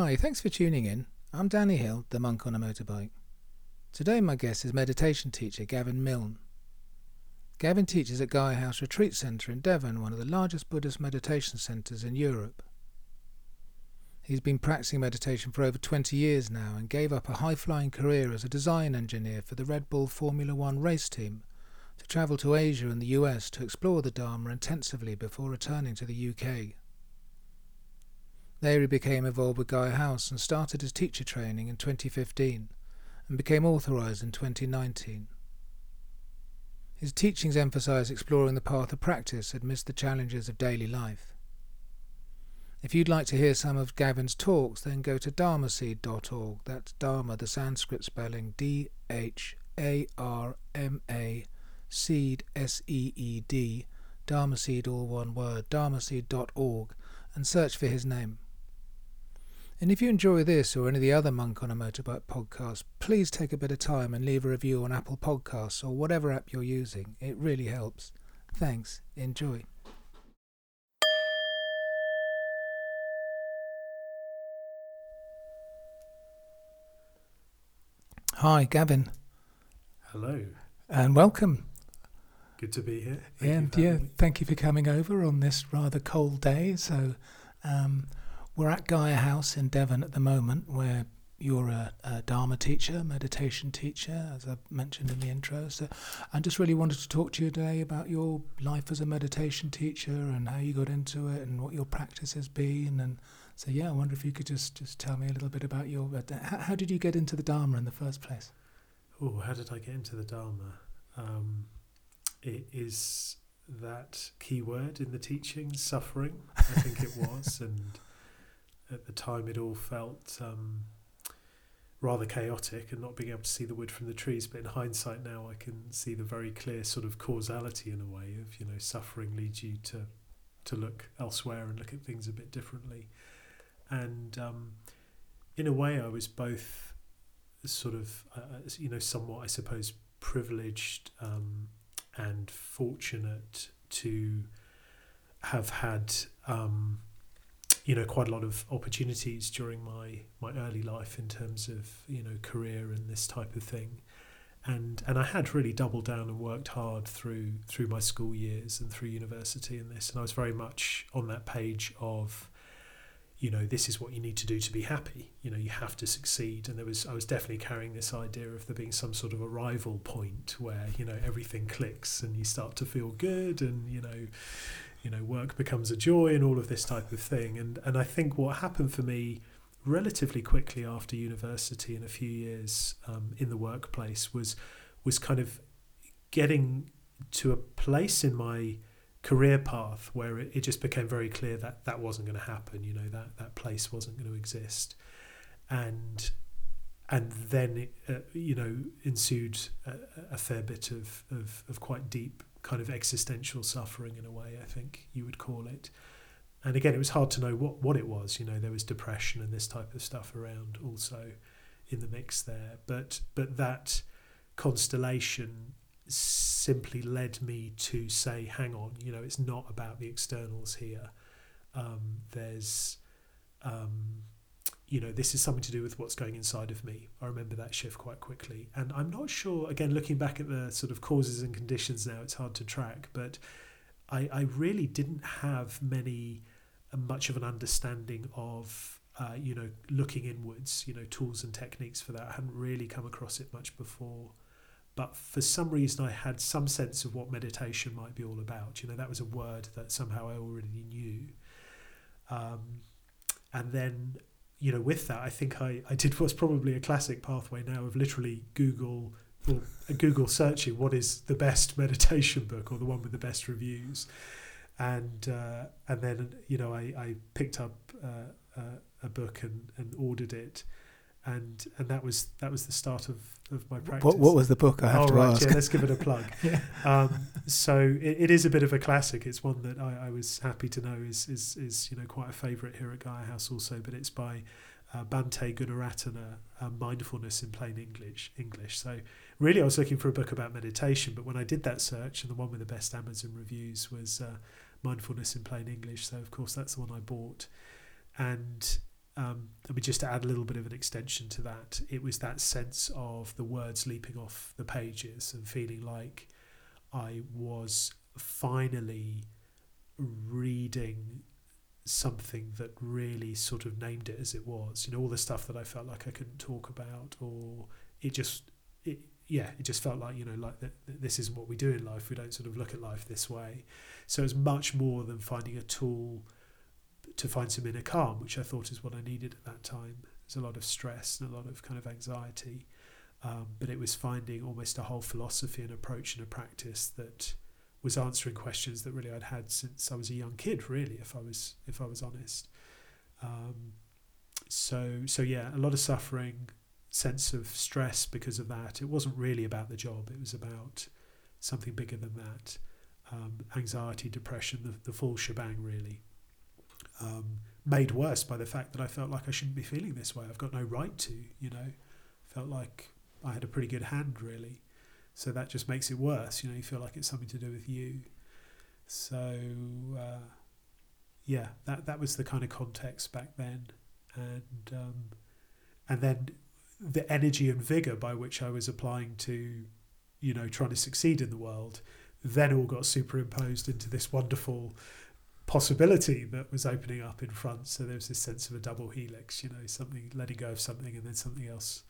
Hi, thanks for tuning in. I'm Danny Hill, the monk on a motorbike. Today, my guest is meditation teacher Gavin Milne. Gavin teaches at Gaia House Retreat Centre in Devon, one of the largest Buddhist meditation centres in Europe. He's been practicing meditation for over 20 years now and gave up a high flying career as a design engineer for the Red Bull Formula One race team to travel to Asia and the US to explore the Dharma intensively before returning to the UK. There he became involved with House and started his teacher training in 2015 and became authorized in 2019. His teachings emphasize exploring the path of practice amidst the challenges of daily life. If you'd like to hear some of Gavin's talks, then go to dharmaseed.org. That's Dharma, the Sanskrit spelling D H A R M A seed S E E D, Dharmaseed, all one word, dharmaseed.org, and search for his name. And if you enjoy this or any of the other Monk on a Motorbike podcasts, please take a bit of time and leave a review on Apple Podcasts or whatever app you're using. It really helps. Thanks. Enjoy. Hi, Gavin, Hello. and welcome. Good to be here. Thank and yeah, thank you for coming over on this rather cold day. So, um, we're at Gaia House in Devon at the moment, where you're a, a Dharma teacher, meditation teacher, as I mentioned in the intro. So, I just really wanted to talk to you today about your life as a meditation teacher and how you got into it and what your practice has been. And so, yeah, I wonder if you could just just tell me a little bit about your. uh, How, did you get into the Dharma in the first place? Oh, how did I get into the Dharma? Um, it is that key word in the teaching, suffering. I think it was, and at the time it all felt um, rather chaotic and not being able to see the wood from the trees. But in hindsight, now I can see the very clear sort of causality in a way of you know suffering leads you to to look elsewhere and look at things a bit differently. And um, in a way, I was both sort of uh, uh, you know somewhat I suppose privileged um, and fortunate to have had um, you know quite a lot of opportunities during my my early life in terms of you know career and this type of thing. And and I had really doubled down and worked hard through through my school years and through university and this and I was very much on that page of you know this is what you need to do to be happy. You know you have to succeed. And there was I was definitely carrying this idea of there being some sort of arrival point where you know everything clicks and you start to feel good and you know you know work becomes a joy and all of this type of thing. And and I think what happened for me relatively quickly after university and a few years um, in the workplace was was kind of getting to a place in my career path where it, it just became very clear that that wasn't going to happen you know that that place wasn't going to exist. And and then it, uh, you know ensued a, a fair bit of, of of quite deep kind of existential suffering in a way I think you would call it and again it was hard to know what what it was you know there was depression and this type of stuff around also in the mix there but but that constellation simply led me to say, hang on, you know, it's not about the externals here. Um, there's, um, you know, this is something to do with what's going inside of me. I remember that shift quite quickly. And I'm not sure, again, looking back at the sort of causes and conditions now, it's hard to track, but I, I really didn't have many, uh, much of an understanding of, uh, you know, looking inwards, you know, tools and techniques for that. I hadn't really come across it much before but for some reason I had some sense of what meditation might be all about. You know, that was a word that somehow I already knew. Um, and then, you know, with that, I think I, I did what's probably a classic pathway now of literally Google Google searching what is the best meditation book or the one with the best reviews. And uh, and then you know I, I picked up uh, uh, a book and, and ordered it, and and that was that was the start of, of my practice. What, what was the book? I have oh, to right, ask. yeah, let's give it a plug. Yeah. um, so it, it is a bit of a classic. It's one that I, I was happy to know is, is is you know quite a favourite here at Gaia House also. But it's by uh, Bhante Gunaratana, uh, Mindfulness in Plain English. English. So really, I was looking for a book about meditation. But when I did that search, and the one with the best Amazon reviews was uh, Mindfulness in Plain English. So of course, that's the one I bought, and um, mean, just to add a little bit of an extension to that, it was that sense of the words leaping off the pages and feeling like I was finally reading something that really sort of named it as it was. You know, all the stuff that I felt like I couldn't talk about, or it just, it, yeah, it just felt like you know, like that. This isn't what we do in life. We don't sort of look at life this way. So it's much more than finding a tool to find some inner calm, which I thought is what I needed at that time. There's a lot of stress and a lot of kind of anxiety, um, but it was finding almost a whole philosophy and approach and a practice that was answering questions that really I'd had since I was a young kid. Really, if I was if I was honest. Um, so so yeah, a lot of suffering, sense of stress because of that. It wasn't really about the job. It was about something bigger than that. Um, anxiety, depression, the, the full shebang, really. Um, made worse by the fact that I felt like I shouldn't be feeling this way. I've got no right to, you know. Felt like I had a pretty good hand, really. So that just makes it worse. You know, you feel like it's something to do with you. So uh, yeah, that that was the kind of context back then, and um, and then the energy and vigor by which I was applying to, you know, trying to succeed in the world, then all got superimposed into this wonderful possibility that was opening up in front. So there was this sense of a double helix, you know, something letting go of something and then something else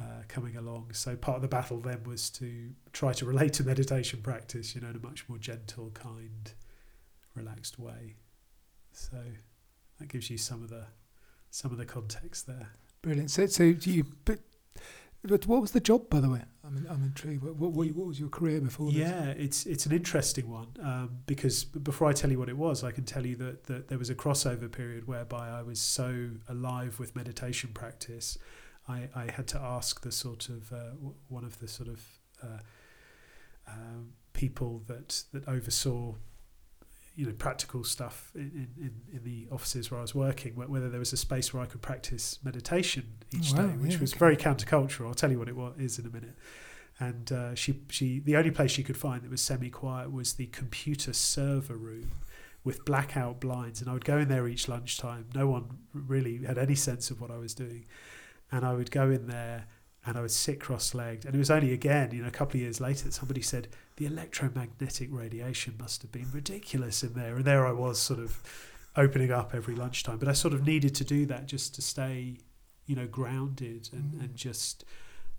uh, coming along. So part of the battle then was to try to relate to meditation practice, you know, in a much more gentle, kind, relaxed way. So that gives you some of the some of the context there. Brilliant. So, so you what was the job, by the way? I'm, I'm intrigued. What, what, what was your career before this? Yeah, it's it's an interesting one um, because before I tell you what it was, I can tell you that, that there was a crossover period whereby I was so alive with meditation practice I, I had to ask the sort of uh, one of the sort of uh, um, people that that oversaw you know practical stuff in, in, in the offices where I was working whether there was a space where I could practice meditation each oh, wow, day which yeah, was okay. very countercultural. I'll tell you what it was, is in a minute. And uh, she she the only place she could find that was semi quiet was the computer server room with blackout blinds. And I would go in there each lunchtime. No one really had any sense of what I was doing. And I would go in there and I would sit cross-legged. And it was only again, you know, a couple of years later that somebody said the electromagnetic radiation must have been ridiculous in there. And there I was, sort of opening up every lunchtime. But I sort of needed to do that just to stay, you know, grounded and mm. and just.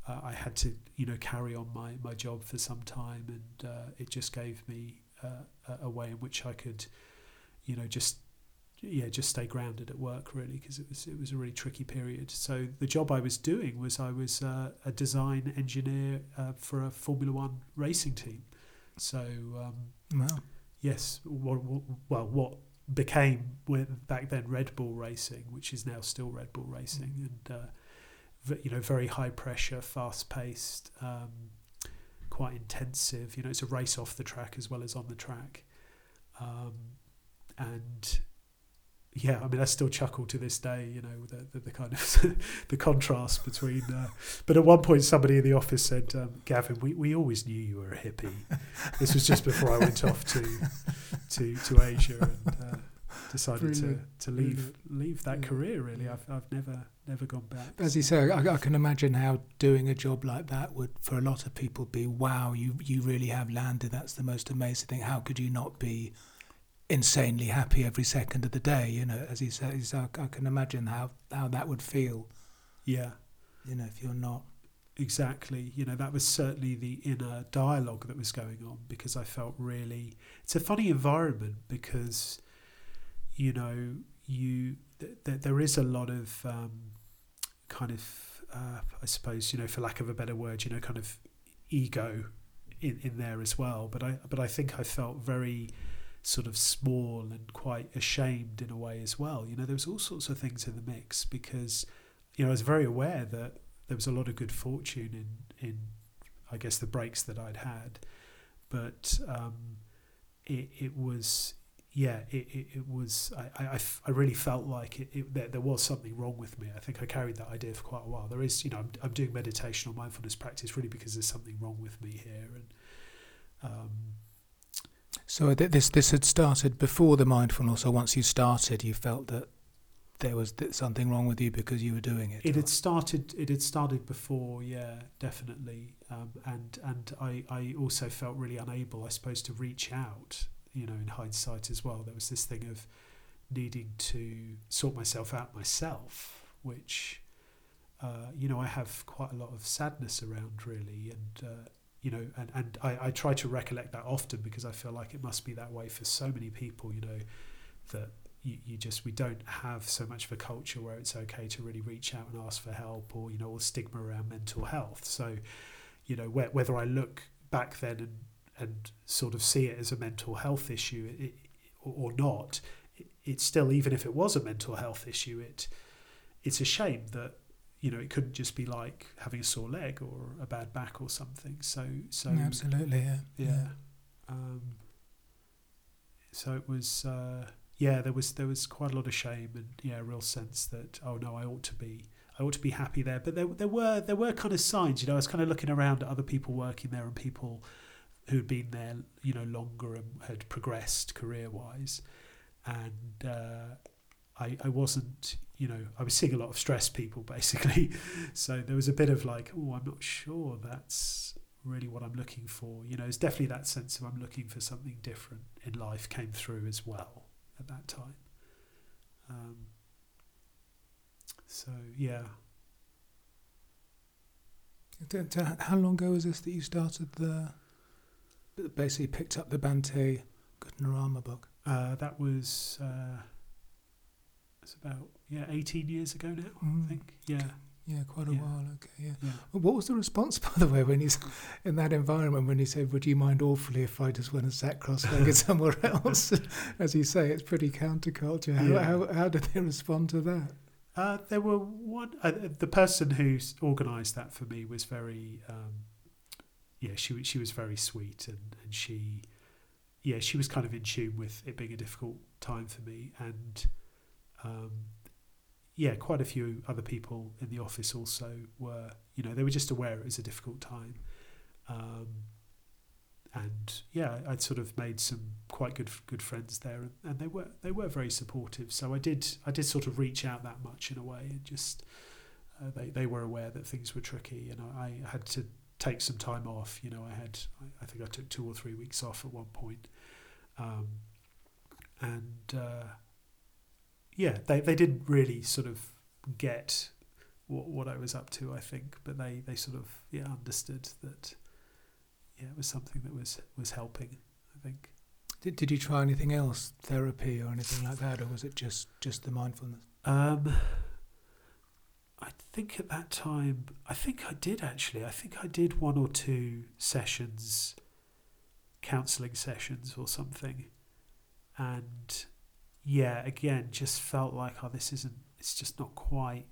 Uh, I had to, you know, carry on my, my job for some time, and uh, it just gave me uh, a way in which I could, you know, just yeah, just stay grounded at work really because it was it was a really tricky period. So the job I was doing was I was uh, a design engineer uh, for a Formula One racing team. So um, wow. yes, what, well, what became back then Red Bull Racing, which is now still Red Bull Racing, mm. and uh, you know very high pressure, fast paced, um, quite intensive. You know, it's a race off the track as well as on the track, um, and yeah, I mean, I still chuckle to this day, you know, the, the, the kind of the contrast between. Uh, but at one point, somebody in the office said, um, "Gavin, we, we always knew you were a hippie." this was just before I went off to to to Asia and uh, decided to, to leave leave that yeah. career. Really, I've I've never never gone back. As you say, I, I, can imagine how doing a job like that would, for a lot of people, be wow. You you really have landed. That's the most amazing thing. How could you not be? Insanely happy every second of the day. You know, as he says, I, I can imagine how how that would feel. Yeah, you know, if you're not exactly you know that was certainly the inner dialogue that was going on because i felt really it's a funny environment because you know you th- th- there is a lot of um, kind of uh, i suppose you know for lack of a better word you know kind of ego in, in there as well but i but i think i felt very sort of small and quite ashamed in a way as well. You know, there was all sorts of things in the mix because, you know, I was very aware that there was a lot of good fortune in in I guess the breaks that I'd had, but um, it it was yeah it, it, it was I, I, I really felt like it, it there, there was something wrong with me. I think I carried that idea for quite a while. There is you know I'm, I'm doing meditation or mindfulness practice really because there's something wrong with me here and. Um, so this this had started before the mindfulness, or once you started, you felt that there was th- something wrong with you because you were doing it. It had started. It had started before, yeah, definitely. Um, and and I, I also felt really unable, I suppose, to reach out. You know, in hindsight as well, there was this thing of needing to sort myself out myself, which, uh, you know, I have quite a lot of sadness around, really, and. Uh, you know, and, and I, I try to recollect that often because I feel like it must be that way for so many people, you know, that you, you just we don't have so much of a culture where it's okay to really reach out and ask for help or you know or stigma around mental health. So you know whe- whether i look back then and and sort of see it as a mental health issue it, or, not it, it's still even if it was a mental health issue it it's a shame that you know it couldn't just be like having a sore leg or a bad back or something so so Yeah, absolutely, yeah. yeah. Um, so it was, uh, yeah, there was there was quite a lot of shame and yeah, a real sense that oh no, I ought to be I ought to be happy there. But there there were there were kind of signs, you know. I was kind of looking around at other people working there and people who'd been there, you know, longer and had progressed career wise, and. Uh, I, I wasn't, you know, I was seeing a lot of stressed people basically. So there was a bit of like, oh, I'm not sure that's really what I'm looking for. You know, it's definitely that sense of I'm looking for something different in life came through as well at that time. Um, so yeah, How long ago was this that you started the, basically picked up the Bhante Gunaratana book? uh, that was uh, it's about yeah 18 years ago now. Mm. I think yeah Yeah, quite a Yeah. while. Okay, yeah. yeah. Well, What was the response, by the way, when he's in that environment when he said, "Would you mind awfully if I just went and sat cross-legged somewhere else?" As you say, it's pretty counterculture. How, Yeah. how how did they respond to that? Uh, there were one. Uh, the person who organised that for me was very, um, yeah. She she was very sweet, and and she, yeah, she was kind of in tune with it being a difficult time for me, and, um, yeah, quite a few other people in the office also were. You know, they were just aware it was a difficult time, um, and yeah, I'd sort of made some quite good good friends there, and, and they were they were very supportive. So I did I did sort of reach out that much in a way, and just uh, they they were aware that things were tricky, and I, I had to take some time off. You know, I had I, I think I took two or three weeks off at one point, um, and uh, yeah, they they didn't really sort of get what what I was up to. I think, but they they sort of yeah understood that yeah it was something that was was helping. I think. Did Did you try anything else, therapy or anything like that, or was it just just the mindfulness? Um, I think at that time, I think I did actually. I think I did one or two sessions, counselling sessions or something, and yeah, again, just felt like oh, this isn't. It's just not quite,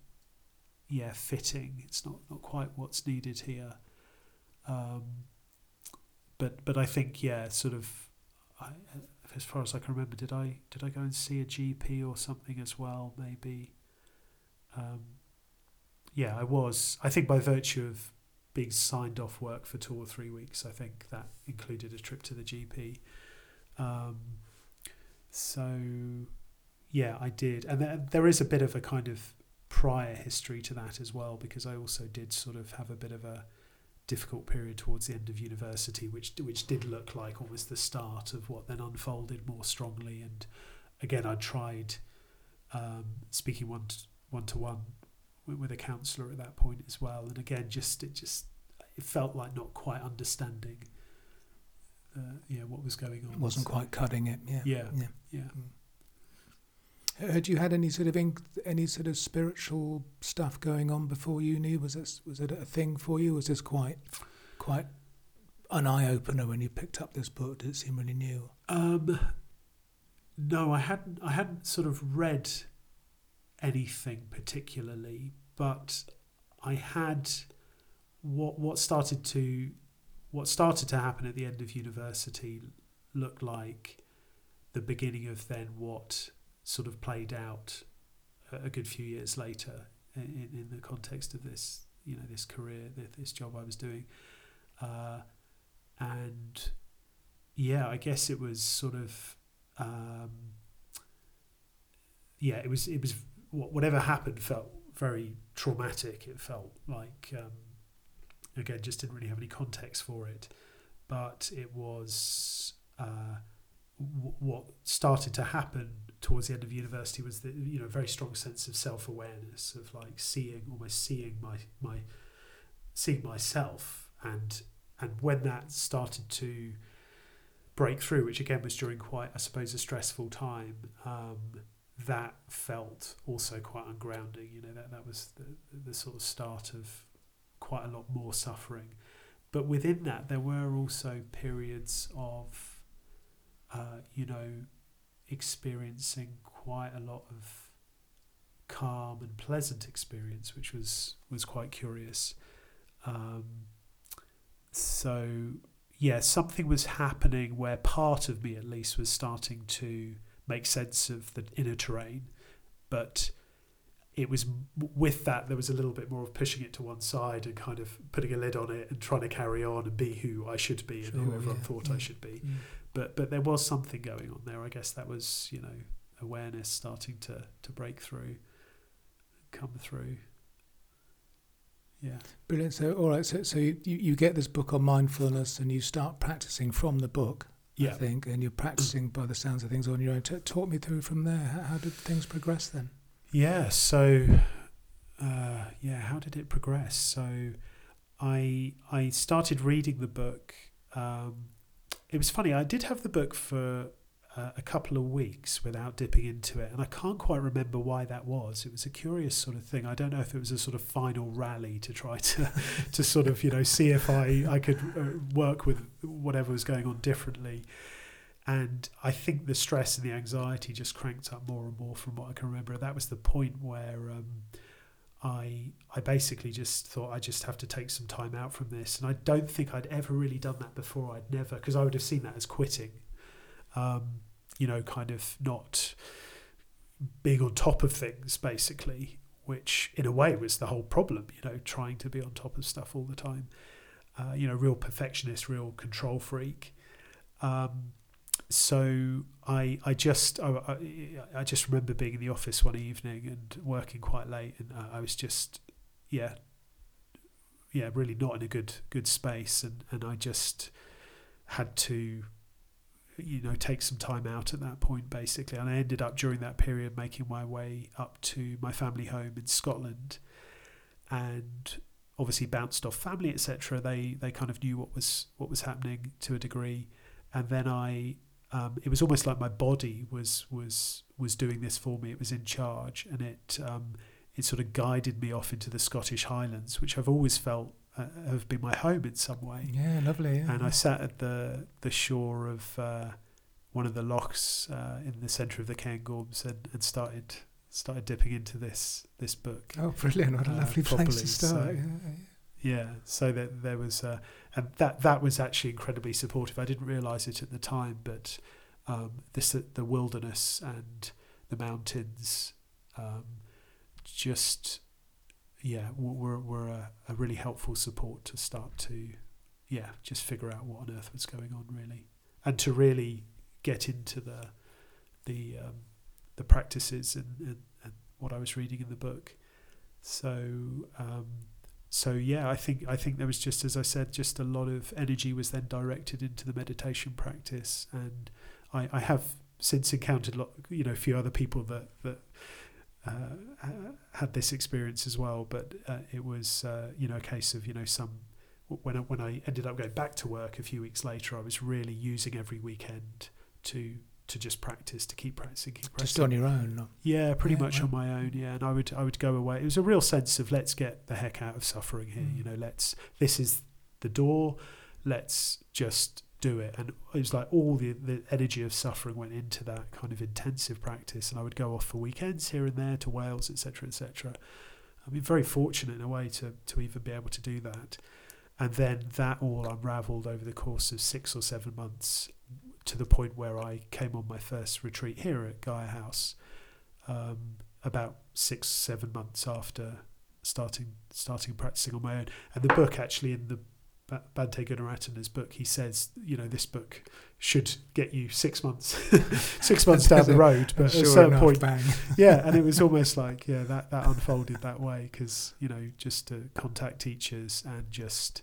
yeah, fitting. It's not not quite what's needed here. Um, but but I think yeah, sort of. I, as far as I can remember, did I did I go and see a GP or something as well? Maybe. Um, yeah, I was. I think by virtue of being signed off work for two or three weeks, I think that included a trip to the GP. Um, so, yeah, I did, and there, there is a bit of a kind of prior history to that as well, because I also did sort of have a bit of a difficult period towards the end of university, which which did look like almost the start of what then unfolded more strongly. And again, I tried um, speaking one to, one to one with, a counsellor at that point as well. And again, just it just it felt like not quite understanding, uh, yeah, what was going on. It wasn't So, quite cutting it. Yeah. Yeah, Yeah. yeah. Had you had any sort of inc- any sort of spiritual stuff going on before uni? Was this was it a thing for you? Was this quite quite an eye opener when you picked up this book? Did it seem really new? Um, no, I hadn't. I hadn't sort of read anything particularly, but I had what what started to what started to happen at the end of university looked like the beginning of then what sort of played out a, good few years later in, in the context of this you know this career this job I was doing uh, and yeah I guess it was sort of um, yeah it was it was whatever happened felt very traumatic. It felt like um, again just didn't really have any context for it, but it was uh, w- what started to happen towards the end of university was the you know very strong sense of self awareness of like seeing almost seeing my my seeing myself and and when that started to break through, which again was during quite I suppose a stressful time. Um, that felt also quite ungrounding. You know that that was the, the sort of start of quite a lot more suffering. But within that, there were also periods of, uh, you know, experiencing quite a lot of calm and pleasant experience, which was was quite curious. Um, so yeah, something was happening where part of me at least was starting to make sense of the inner terrain, but it was with that there was a little bit more of pushing it to one side and kind of putting a lid on it and trying to carry on and be who I should be and whoever yeah, I thought yeah, I should be. Yeah. But but there was something going on there. I guess that was you know awareness starting to to break through, come through. Yeah. Brilliant. So, all right. So, so you, you get this book on mindfulness and you start practicing from the book, yeah. I think, and you're practicing by the sounds of things on your own. T- talk me through from there. How, how did things progress then? Yeah. So, uh, yeah, how did it progress? So, I I started reading the book. Um, it was funny. I did have the book for uh, a couple of weeks without dipping into it. And I can't quite remember why that was. It was a curious sort of thing. I don't know if it was a sort of final rally to try to, to sort of, you know, see if I, I could uh, work with whatever was going on differently. And I think the stress and the anxiety just cranked up more and more from what I can remember. That was the point where um, I I basically just thought I just have to take some time out from this. And I don't think I'd ever really done that before. I'd never, because I would have seen that as quitting um, you know, kind of not being on top of things, basically, which in a way was the whole problem, you know, trying to be on top of stuff all the time. Uh, you know, real perfectionist, real control freak. Um, so I I just I, I just remember being in the office one evening and working quite late, and uh, I was just yeah yeah really not in a good good space, and and I just had to you know take some time out at that point basically. And I ended up during that period making my way up to my family home in Scotland and obviously bounced off family etc they they kind of knew what was what was happening to a degree. And then I um, it was almost like my body was was was doing this for me it was in charge and it um, it sort of guided me off into the Scottish Highlands which I've always felt uh, have been my home in some way. Yeah, lovely. Yeah, and I sat at the the shore of uh, one of the lochs uh, in the centre of the Cairngorms and, and started started dipping into this this book. Oh, brilliant! What a uh, lovely place to start. So, yeah, yeah. yeah, so that there was, uh, and that that was actually incredibly supportive. I didn't realise it at the time, but um, this the wilderness and the mountains um, just yeah, were, were a, a really helpful support to start to, yeah, just figure out what on earth was going on really, and to really get into the the um, the practices and, and, and what I was reading in the book. So um, so yeah, I think I think there was just as I said, just a lot of energy was then directed into the meditation practice, and I, I have since encountered a lot, you know, a few other people that that uh, had this experience as well, but uh, it was uh, you know a case of you know some when I, when I ended up going back to work a few weeks later, I was really using every weekend to to just practice, to keep practicing, keep practicing. Just on your own. No? Yeah, pretty yeah, much on my own. Yeah, and I would I would go away. It was a real sense of let's get the heck out of suffering here. Mm. You know, let's this is the door. Let's just do it. And it was like all the, the energy of suffering went into that kind of intensive practice. And I would go off for weekends here and there to Wales, etc., etc. I've been very fortunate in a way to, to even be able to do that. And then that all unraveled over the course of six or seven months to the point where I came on my first retreat here at Gaia House um, about six, seven months after starting starting practicing on my own. And the book actually in the Bhante Gunaratana's book, he says, you know, this book should get you six months, six months down the road. But sure at a certain enough, point, bang. yeah, and it was almost like, yeah, that, that unfolded that way because, you know, just to contact teachers and just,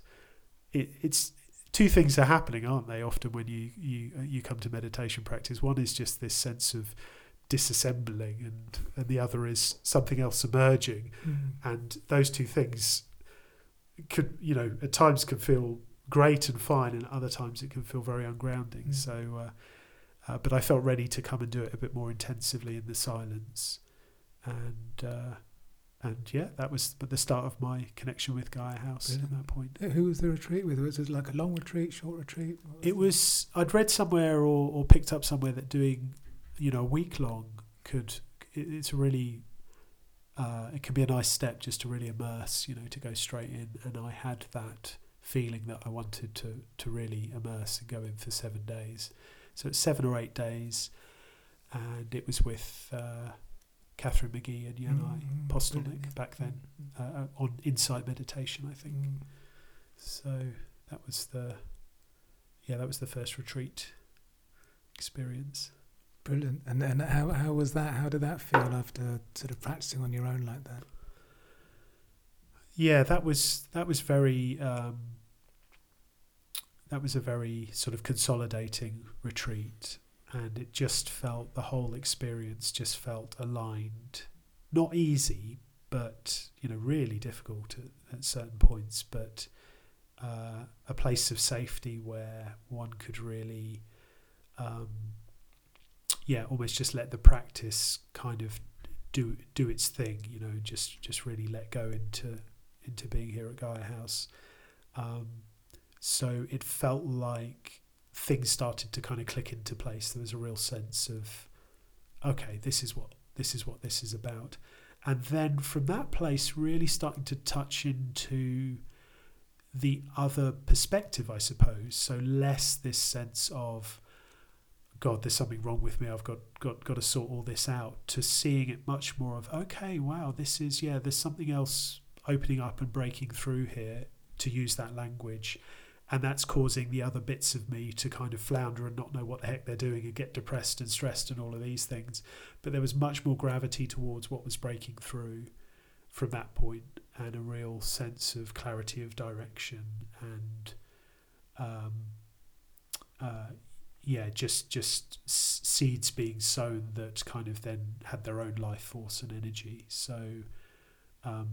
it, it's, two things are happening, aren't they? Often when you, you, you come to meditation practice, one is just this sense of disassembling and, and the other is something else emerging. Mm. And those two things could, you know, at times can feel great and fine, and other times it can feel very ungrounding. Mm. So, uh, uh, but I felt ready to come and do it a bit more intensively in the silence, and uh, and yeah, that was the start of my connection with Gaia House Brilliant. at that point. Who was the retreat with? Was it like a long retreat, short retreat? What It was I'd read somewhere or, or picked up somewhere that doing, you know, a week long could it, it's a really uh, it can be a nice step just to really immerse, you know, to go straight in. And I had that feeling that I wanted to to really immerse and go in for seven days. So it's seven or eight days, and it was with uh, Catherine McGee and Yanai Mm, Postelnik brilliant. back then uh, uh, on insight meditation, I think. mm. So that was the yeah, that was the first retreat experience. Brilliant. And and how how was that? How did that feel after sort of practicing on your own like that? Yeah, that was that was very um, that was a very sort of consolidating retreat, and it just felt the whole experience just felt aligned. Not easy, but you know, really difficult at, at certain points, but uh, a place of safety where one could really, um, yeah, almost just let the practice kind of do do its thing. You know, just just really let go into into being here at Gaia House. Um, so it felt like things started to kind of click into place. There was a real sense of, okay, this is what this is what this is about, and then from that place, really starting to touch into the other perspective, I suppose. So less this sense of, God, there's something wrong with me. I've got got got to sort all this out. To seeing it much more of, okay, wow, this is yeah, there's something else opening up and breaking through here. To use that language, and that's causing the other bits of me to kind of flounder and not know what the heck they're doing and get depressed and stressed and all of these things. But there was much more gravity towards what was breaking through from that point and a real sense of clarity of direction and um, uh, yeah just just seeds being sown that kind of then had their own life force and energy so um,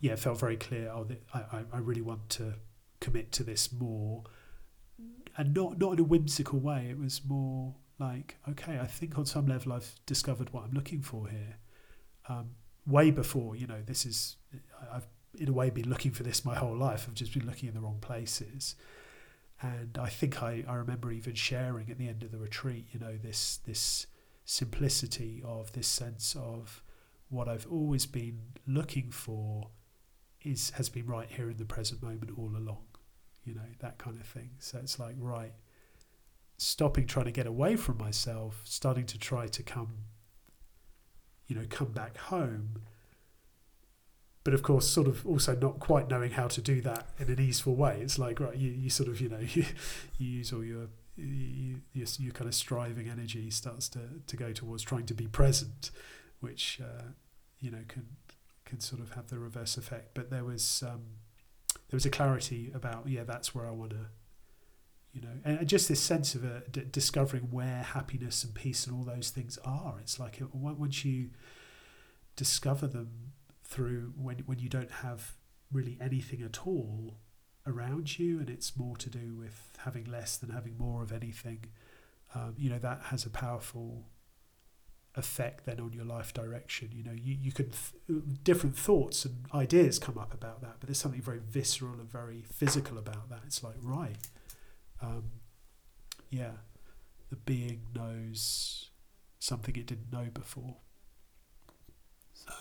yeah felt very clear oh I, I really want to commit to this more and not not in a whimsical way. It was more like okay I think on some level I've discovered what I'm looking for here. Um, way before you know this is I've in a way been looking for this my whole life. I've just been looking in the wrong places. And I think I, I remember even sharing at the end of the retreat you know this this simplicity of this sense of what I've always been looking for is has been right here in the present moment all along you know that kind of thing. So it's like right stopping trying to get away from myself starting to try to come you know come back home. But of course sort of also not quite knowing how to do that in an easeful way. It's like right you, you sort of you know you, you use all your you, your, your kind of striving energy starts to, to go towards trying to be present which uh, you know can can sort of have the reverse effect. But there was um, there was a clarity about yeah that's where I want to you know and just this sense of uh, discovering where happiness and peace and all those things are. It's like it, once you discover them through when when you don't have really anything at all around you and it's more to do with having less than having more of anything um, you know that has a powerful effect then on your life direction you know you, you can th- different thoughts and ideas come up about that but there's something very visceral and very physical about that it's like right um, yeah the being knows something it didn't know before so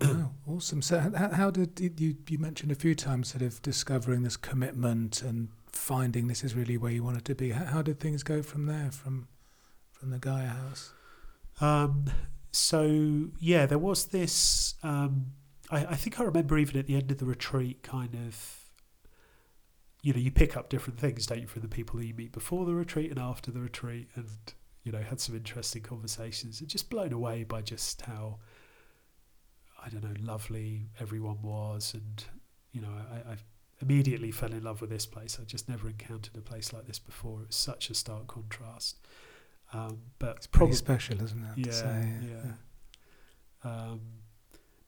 wow, awesome. So, how, how did you you mentioned a few times sort of discovering this commitment and finding this is really where you wanted to be? How, how did things go from there, from from the Gaia House? Um, so yeah, there was this. Um, I, I think I remember even at the end of the retreat, kind of you know, you pick up different things, don't you, from the people that you meet before the retreat and after the retreat, and you know, had some interesting conversations. And just blown away by just how I don't know, lovely everyone was, and you know, I, I immediately fell in love with this place. I just never encountered a place like this before. It was such a stark contrast. Um, but it's pretty special, isn't it? Yeah, say, yeah. yeah. Um,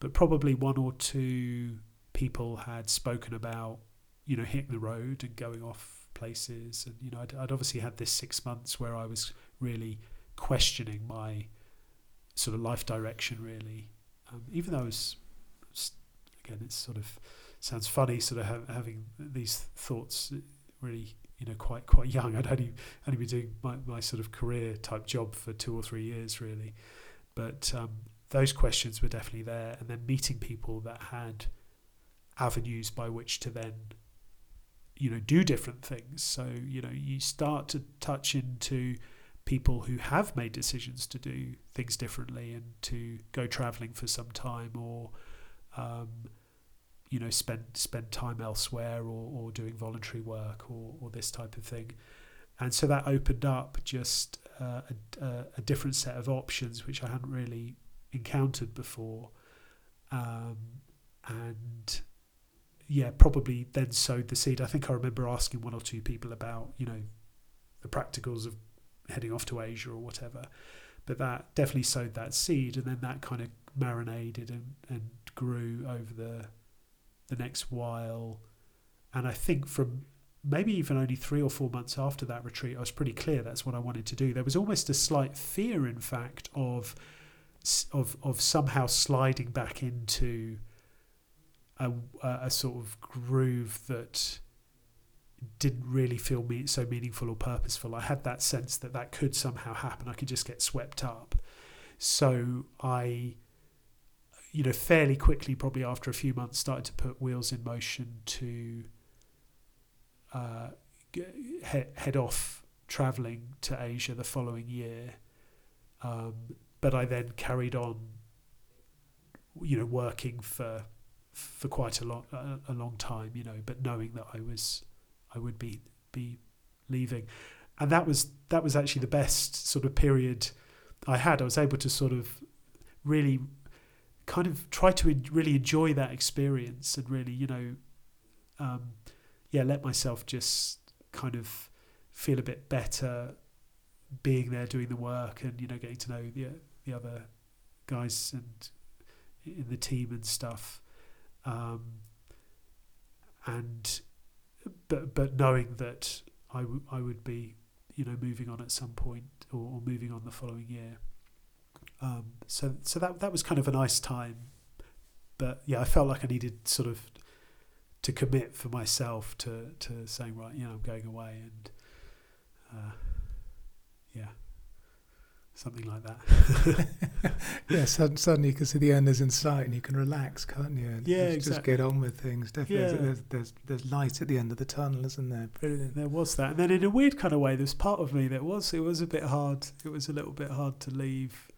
but probably one or two people had spoken about, you know, hitting the road and going off places, and you know, I'd, I'd obviously had this six months where I was really questioning my sort of life direction, really. Um, even though I was, again, it's sort of sounds funny, sort of ha- having these thoughts really you know quite quite young. I'd only only been doing my, my sort of career type job for two or three years really, but um, those questions were definitely there. And then meeting people that had avenues by which to then you know do different things. So you know you start to touch into people who have made decisions to do things differently and to go traveling for some time or um, you know spend spend time elsewhere or, or doing voluntary work or, or this type of thing. And so that opened up just uh, a, a, different set of options which I hadn't really encountered before. Um, and yeah probably then sowed the seed. I think I remember asking one or two people about you know the practicals of heading off to Asia or whatever. But that definitely sowed that seed and then that kind of marinated and, and grew over the the next while. And I think from maybe even only three or four months after that retreat, I was pretty clear that's what I wanted to do. There was almost a slight fear, in fact, of of of somehow sliding back into a, a sort of groove that didn't really feel me so meaningful or purposeful. I had that sense that that could somehow happen. I could just get swept up. So I you know, fairly quickly, probably after a few months, started to put wheels in motion to uh, head, head off traveling to Asia the following year. Um, but I then carried on, you know, working for for quite a long a, a long time, you know, but knowing that I was I would be be leaving, and that was that was actually the best sort of period I had. I was able to sort of really kind of try to really enjoy that experience and really, you know, um, yeah, let myself just kind of feel a bit better being there doing the work and you know getting to know the the other guys and in the team and stuff. Um, and but but knowing that I, w- I would be you know moving on at some point or, or moving on the following year um, so so that that was kind of a nice time, but yeah, I felt like I needed sort of to commit for myself to to saying right, you know, I'm going away and uh, yeah, something like that. yeah, suddenly, suddenly you can see the end is in sight and you can relax, can't you? And yeah, just, exactly. just get on with things. Definitely, yeah. there's, there's there's light at the end of the tunnel, isn't there? Brilliant. There was that, and then in a weird kind of way, there's part of me that was it was a bit hard. It was a little bit hard to leave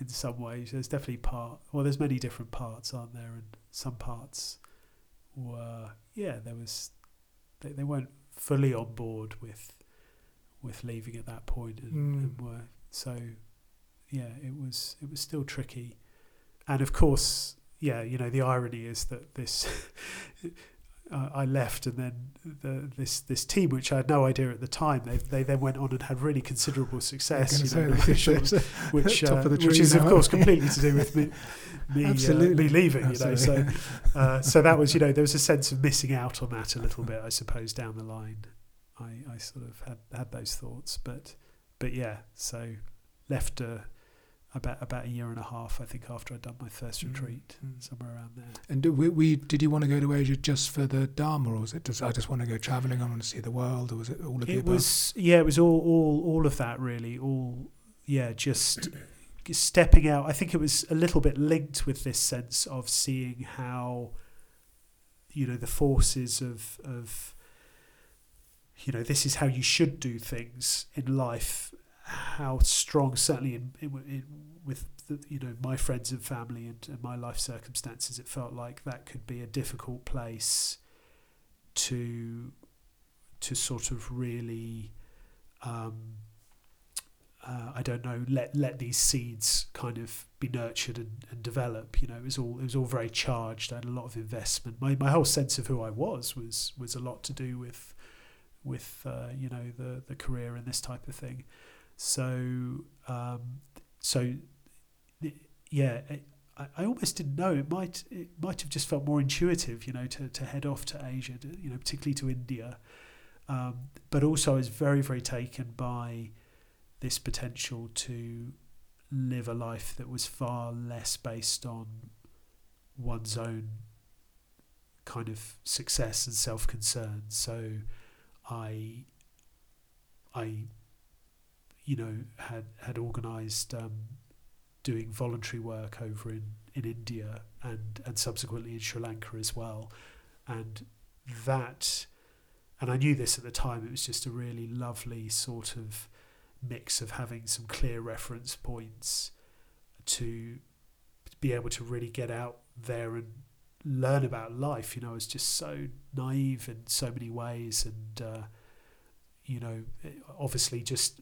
in some ways. There's definitely part. Well, there's many different parts, aren't there? And some parts were yeah, there was they, they weren't fully on board with with leaving at that point, and, mm. and were so yeah, it was it was still tricky, and of course. Yeah, you know the irony is that this uh, I left, and then the, this this team, which I had no idea at the time, they they then went on and had really considerable success. You know, which uh, which is of course completely to do with me me, uh, me leaving. Absolutely. You know, so uh, so that was you know there was a sense of missing out on that a little bit, I suppose, down the line. I, I sort of had had those thoughts, but but yeah, so left a about about a year and a half, I think, after I'd done my first mm, retreat, mm. somewhere around there. And did we, we, did you want to go to Asia just for the Dharma, or was it just I just want to go travelling, I want to see the world, or was it all of it the above? was yeah, it was all all all of that really, all yeah, just stepping out. I think it was a little bit linked with this sense of seeing how you know the forces of of you know this is how you should do things in life how strong, certainly in, in, in with the, you know my friends and family and, and, my life circumstances, it felt like that could be a difficult place to to sort of really um, uh, I don't know let let these seeds kind of be nurtured and, and develop. You know it was all it was all very charged. I had a lot of investment. My my whole sense of who I was was was a lot to do with with uh, you know the the career and this type of thing so um, so yeah I, I almost didn't know it might it might have just felt more intuitive you know to, to head off to Asia to, you know particularly to India um, but also I was very very taken by this potential to live a life that was far less based on one's own kind of success and self concern. So I I you know had had organized um, doing voluntary work over in, in India and and subsequently in Sri Lanka as well and that and I knew this at the time it was just a really lovely sort of mix of having some clear reference points to be able to really get out there and learn about life. You know, I was just so naive in so many ways, and uh, you know, obviously, just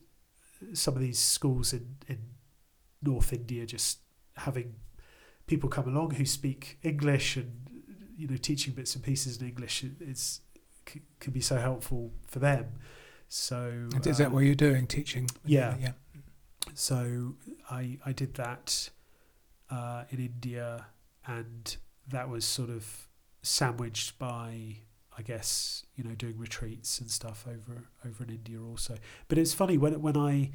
some of these schools in in North India just having people come along who speak English and you know teaching bits and pieces in English is can be so helpful for them. So is that um, what you're doing, teaching? Yeah, yeah. So I I did that uh, in India, and that was sort of sandwiched by I guess you know doing retreats and stuff over over in India also. But it's funny when when I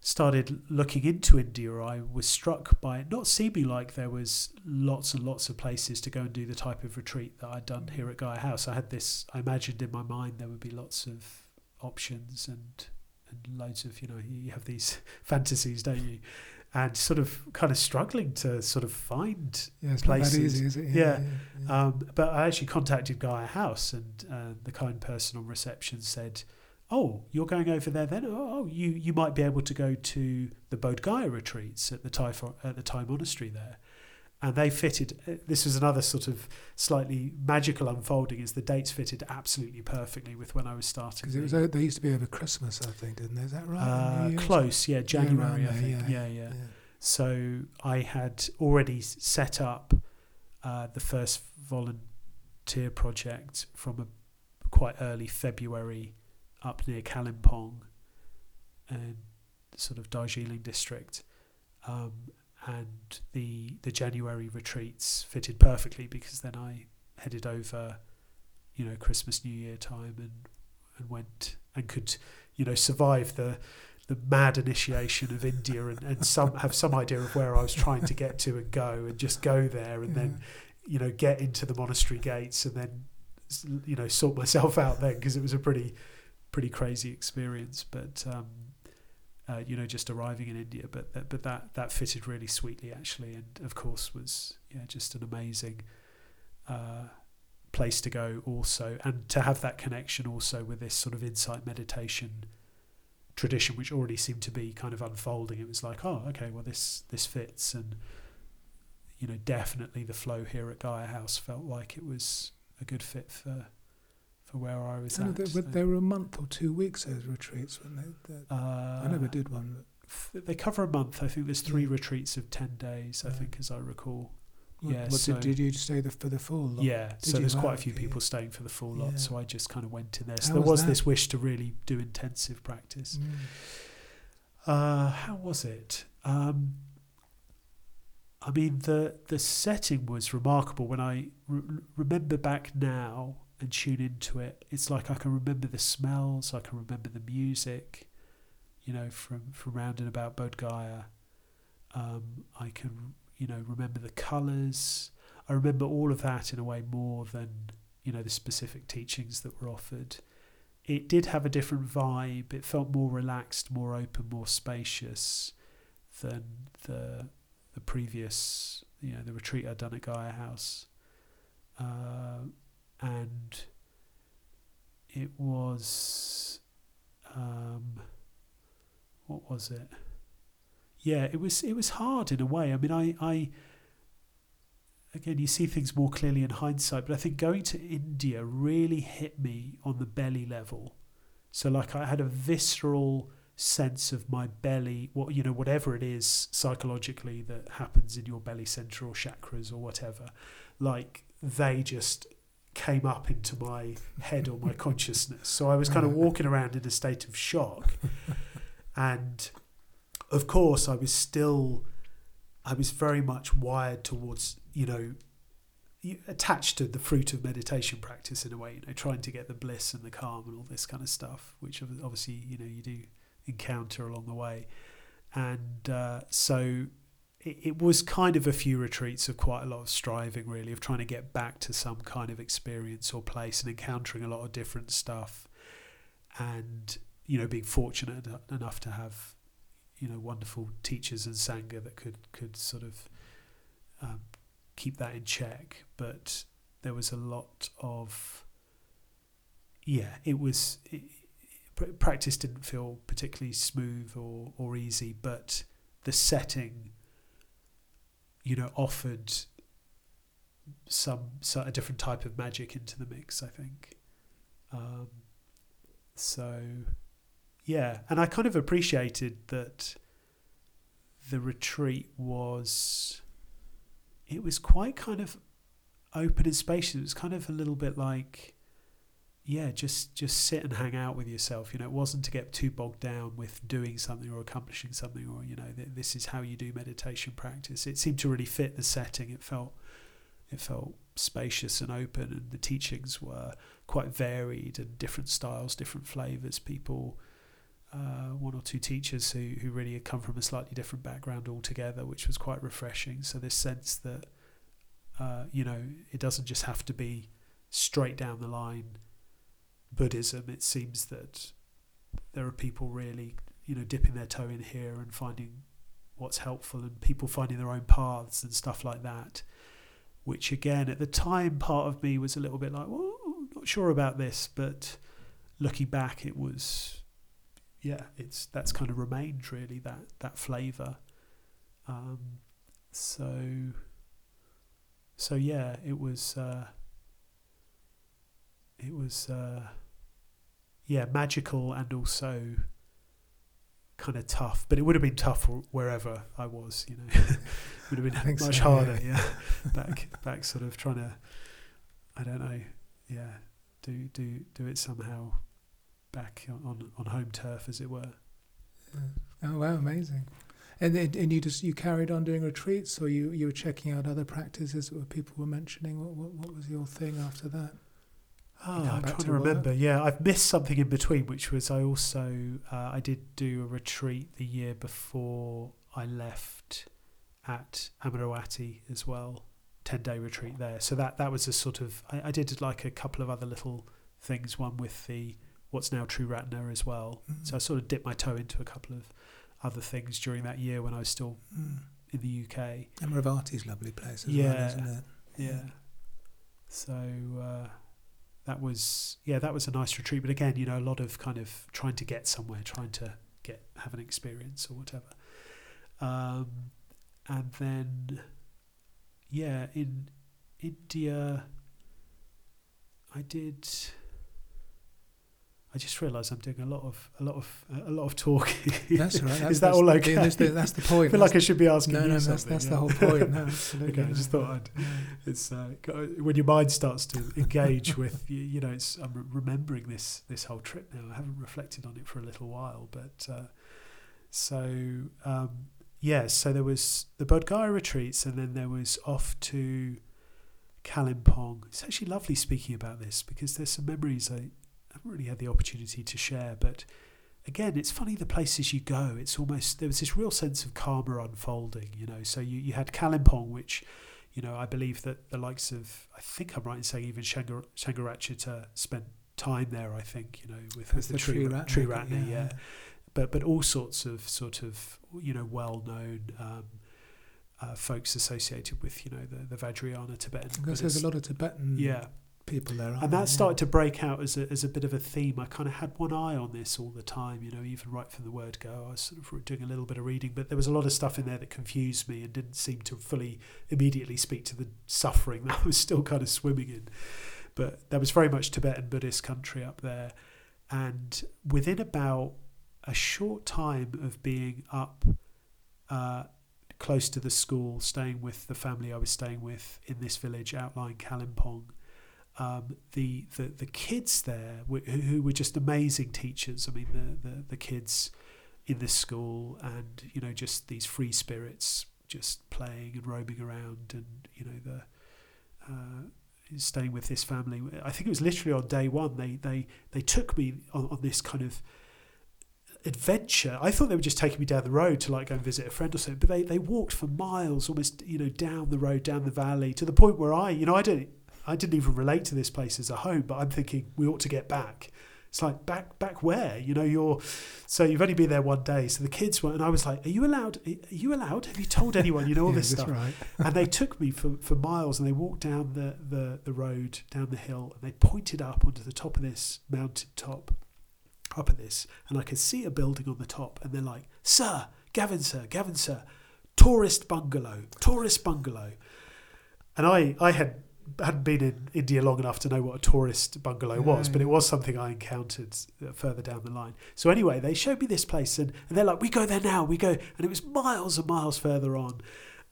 started looking into India, I was struck by it not seeming like there was lots and lots of places to go and do the type of retreat that I'd done here at Gaia House. I had this, I imagined in my mind there would be lots of options and and loads of you know you have these fantasies, don't you? And sort of kind of struggling to sort of find yeah, places. Easy, is it? Yeah, yeah, yeah. Um, but I actually contacted Gaia House, and uh, the kind person on reception said, "Oh, you're going over there then? Oh, you you might be able to go to the Bodh Gaya retreats at the Thai at the Thai monastery there." And they fitted uh, this was another sort of slightly magical unfolding is the dates fitted absolutely perfectly with when I was starting because it was uh, they used to be over Christmas I think didn't they? Is that right? Uh, close yeah January yeah, I think. yeah. Yeah, yeah. Yeah, so I had already set up uh, the first volunteer project from a quite early February up near Kalimpong and sort of Darjeeling district. Um, and the the January retreats fitted perfectly because then I headed over, you know, Christmas New Year time and and went and could, you know, survive the the mad initiation of India and, and some have some idea of where I was trying to get to and go and just go there and yeah. then, you know, get into the monastery gates and then, you know, sort myself out then because it was a pretty pretty crazy experience. But um, uh, you know, just arriving in India. But that, but that that fitted really sweetly actually, and of course was yeah just an amazing uh, place to go also, and to have that connection also with this sort of insight meditation tradition, which already seemed to be kind of unfolding. It was like, oh, okay, well this this fits, and you know, definitely the flow here at Gaia House felt like it was a good fit for for where I was at. They, so. they were a month or two weeks those retreats, when they? Uh, I never did one. they cover a month. I think there's three yeah. retreats of ten days. I think, as I recall. What, yeah. What so did, did you stay the, for the full lot? Yeah. Did so there's quite a few people staying for the full lot. Yeah. So I just kind of went in there. So how there was, was this wish to really do intensive practice. Mm. Uh, how was it? Um, I mean, the the setting was remarkable. When I re- remember back now, and tune into it. It's like I can remember the smells, I can remember the music, you know, from, from round and about Bodh Gaya. Um, I can, you know, remember the colours. I remember all of that in a way more than, you know, the specific teachings that were offered. It did have a different vibe. It felt more relaxed, more open, more spacious than the the previous, you know, the retreat I'd done at Gaia House. Uh, and it was um, what was it? Yeah, it was it was hard in a way. I mean, I I again, you see things more clearly in hindsight. But I think going to India really hit me on the belly level. So, like, I had a visceral sense of my belly, what you know, whatever it is psychologically that happens in your belly center or chakras or whatever, like they just came up into my head or my consciousness. So I was kind of walking around in a state of shock, and of course, I was still, I was very much wired towards you know attached to the fruit of meditation practice in a way, you know, trying to get the bliss and the calm and all this kind of stuff, which obviously, you know, you do encounter along the way. And uh, so it, it was kind of a few retreats of quite a lot of striving, really, of trying to get back to some kind of experience or place and encountering a lot of different stuff. And, you know, being fortunate enough to have, you know, wonderful teachers and Sangha that could, could sort of um, keep that in check. But there was a lot of, yeah, it was. It, practice didn't feel particularly smooth or, or easy, but the setting, you know, offered some, some a different type of magic into the mix. I think. Um, so, yeah, and I kind of appreciated that the retreat was. It was quite kind of open and spacious. It was kind of a little bit like yeah, just just sit and hang out with yourself. You know, it wasn't to get too bogged down with doing something or accomplishing something, or you know, th- this is how you do meditation practice. It seemed to really fit the setting. It felt it felt spacious and open, and the teachings were quite varied and different styles, different flavors. People, uh, one or two teachers who who really had come from a slightly different background altogether, which was quite refreshing. So this sense that uh, you know, it doesn't just have to be straight down the line Buddhism, it seems that there are people really, you know, dipping their toe in here and finding what's helpful, and people finding their own paths and stuff like that. Which again, at the time, part of me was a little bit like, well, not sure about this, but looking back, it was, yeah, it's that's kind of remained really that that flavour. Um, so, so yeah, it was. Uh, it was uh, yeah magical and also kind of tough but it would have been tough wherever I was you know. Would have been much so, harder yeah. yeah. Back back sort of trying to I don't know yeah do do do it somehow back on on home turf as it were. Oh wow amazing. And and you just you carried on doing retreats or you you were checking out other practices that people were mentioning? What what, what was your thing after that Oh, I'm trying to, remember. Yeah, I've missed something in between, which was I also uh, I did do a retreat the year before I left at Amaravati as well, ten day retreat there. So that that was a sort of I, I, did like a couple of other little things. One with the what's now Triratna as well. Mm. So I sort of dipped my toe into a couple of other things during that year when I was still mm. in the UK. Amaravati's lovely place as yeah, well, isn't it? Yeah. So. Uh, that was yeah that was a nice retreat. But again you know a lot of kind of trying to get somewhere trying to get have an experience or whatever. Um, and then yeah in india i did I just realised I'm doing a lot of a lot of a lot of talking. That's right. That's, Is that all okay? That's the, that's the point. I feel like I should be asking no, you no, something. That's, that's yeah. the whole point. No, absolutely. okay, I just thought I'd. It's uh, when your mind starts to engage with you, you know. It's I'm remembering this this whole trip now. I haven't reflected on it for a little while, but uh, so um, yeah. So there was the Bodh Gaya retreats, and then there was off to Kalimpong. It's actually lovely speaking about this because there's some memories I haven't really had the opportunity to share. But again, it's funny the places you go. It's almost there was this real sense of karma unfolding. You know, so you you had Kalimpong, which you know I believe that the likes of I think I'm right in saying even Shangar, Sangharakshita spent time there. I think you know with, with the, the tree Triratna, tree Ratna, yeah. yeah. But but all sorts of sort of you know well known. Um, uh, folks associated with you know the, the Vajrayana Tibetan. Because there's a lot of Tibetan yeah people there. and that started to break out as a, as a bit of a theme. I kind of had one eye on this all the time, you know, even right from the word go. I was sort of doing a little bit of reading, but there was a lot of stuff in there that confused me and didn't seem to fully immediately speak to the suffering that I was still kind of swimming in. But there was very much Tibetan Buddhist country up there. And within about a short time of being up uh, close to the school, staying with the family I was staying with in this village outlying Kalimpong, um, the, the the kids there who, who were just amazing teachers. I mean, the, the the kids in this school, and you know, just these free spirits, just playing and roaming around, and you know, the uh, staying with this family. I think it was literally on day one. They they they took me on, on this kind of adventure. I thought they were just taking me down the road to like go and visit a friend or something, but they, they walked for miles, almost you know down the road, down the valley, to the point where I, you know, I didn't I didn't even relate to this place as a home, but I'm thinking we ought to get back. It's like back back where you know you're, so you've only been there one day. So the kids were, and I was like, "Are you allowed? Are you allowed? Have you told anyone? You know all yeah, this stuff?" Right. and they took me for, for miles, and they walked down the, the the road, down the hill, and they pointed up onto the top of this mountain top, up at this, and I could see a building on the top, and they're like, "Sir, Gavin, sir, Gavin, sir, tourist bungalow, tourist bungalow," and I I had hadn't been in India long enough to know what a tourist bungalow was, but it was something I encountered uh, further down the line. So anyway, they showed me this place, and, and they're like, "We go there now, we go," and it was miles and miles further on.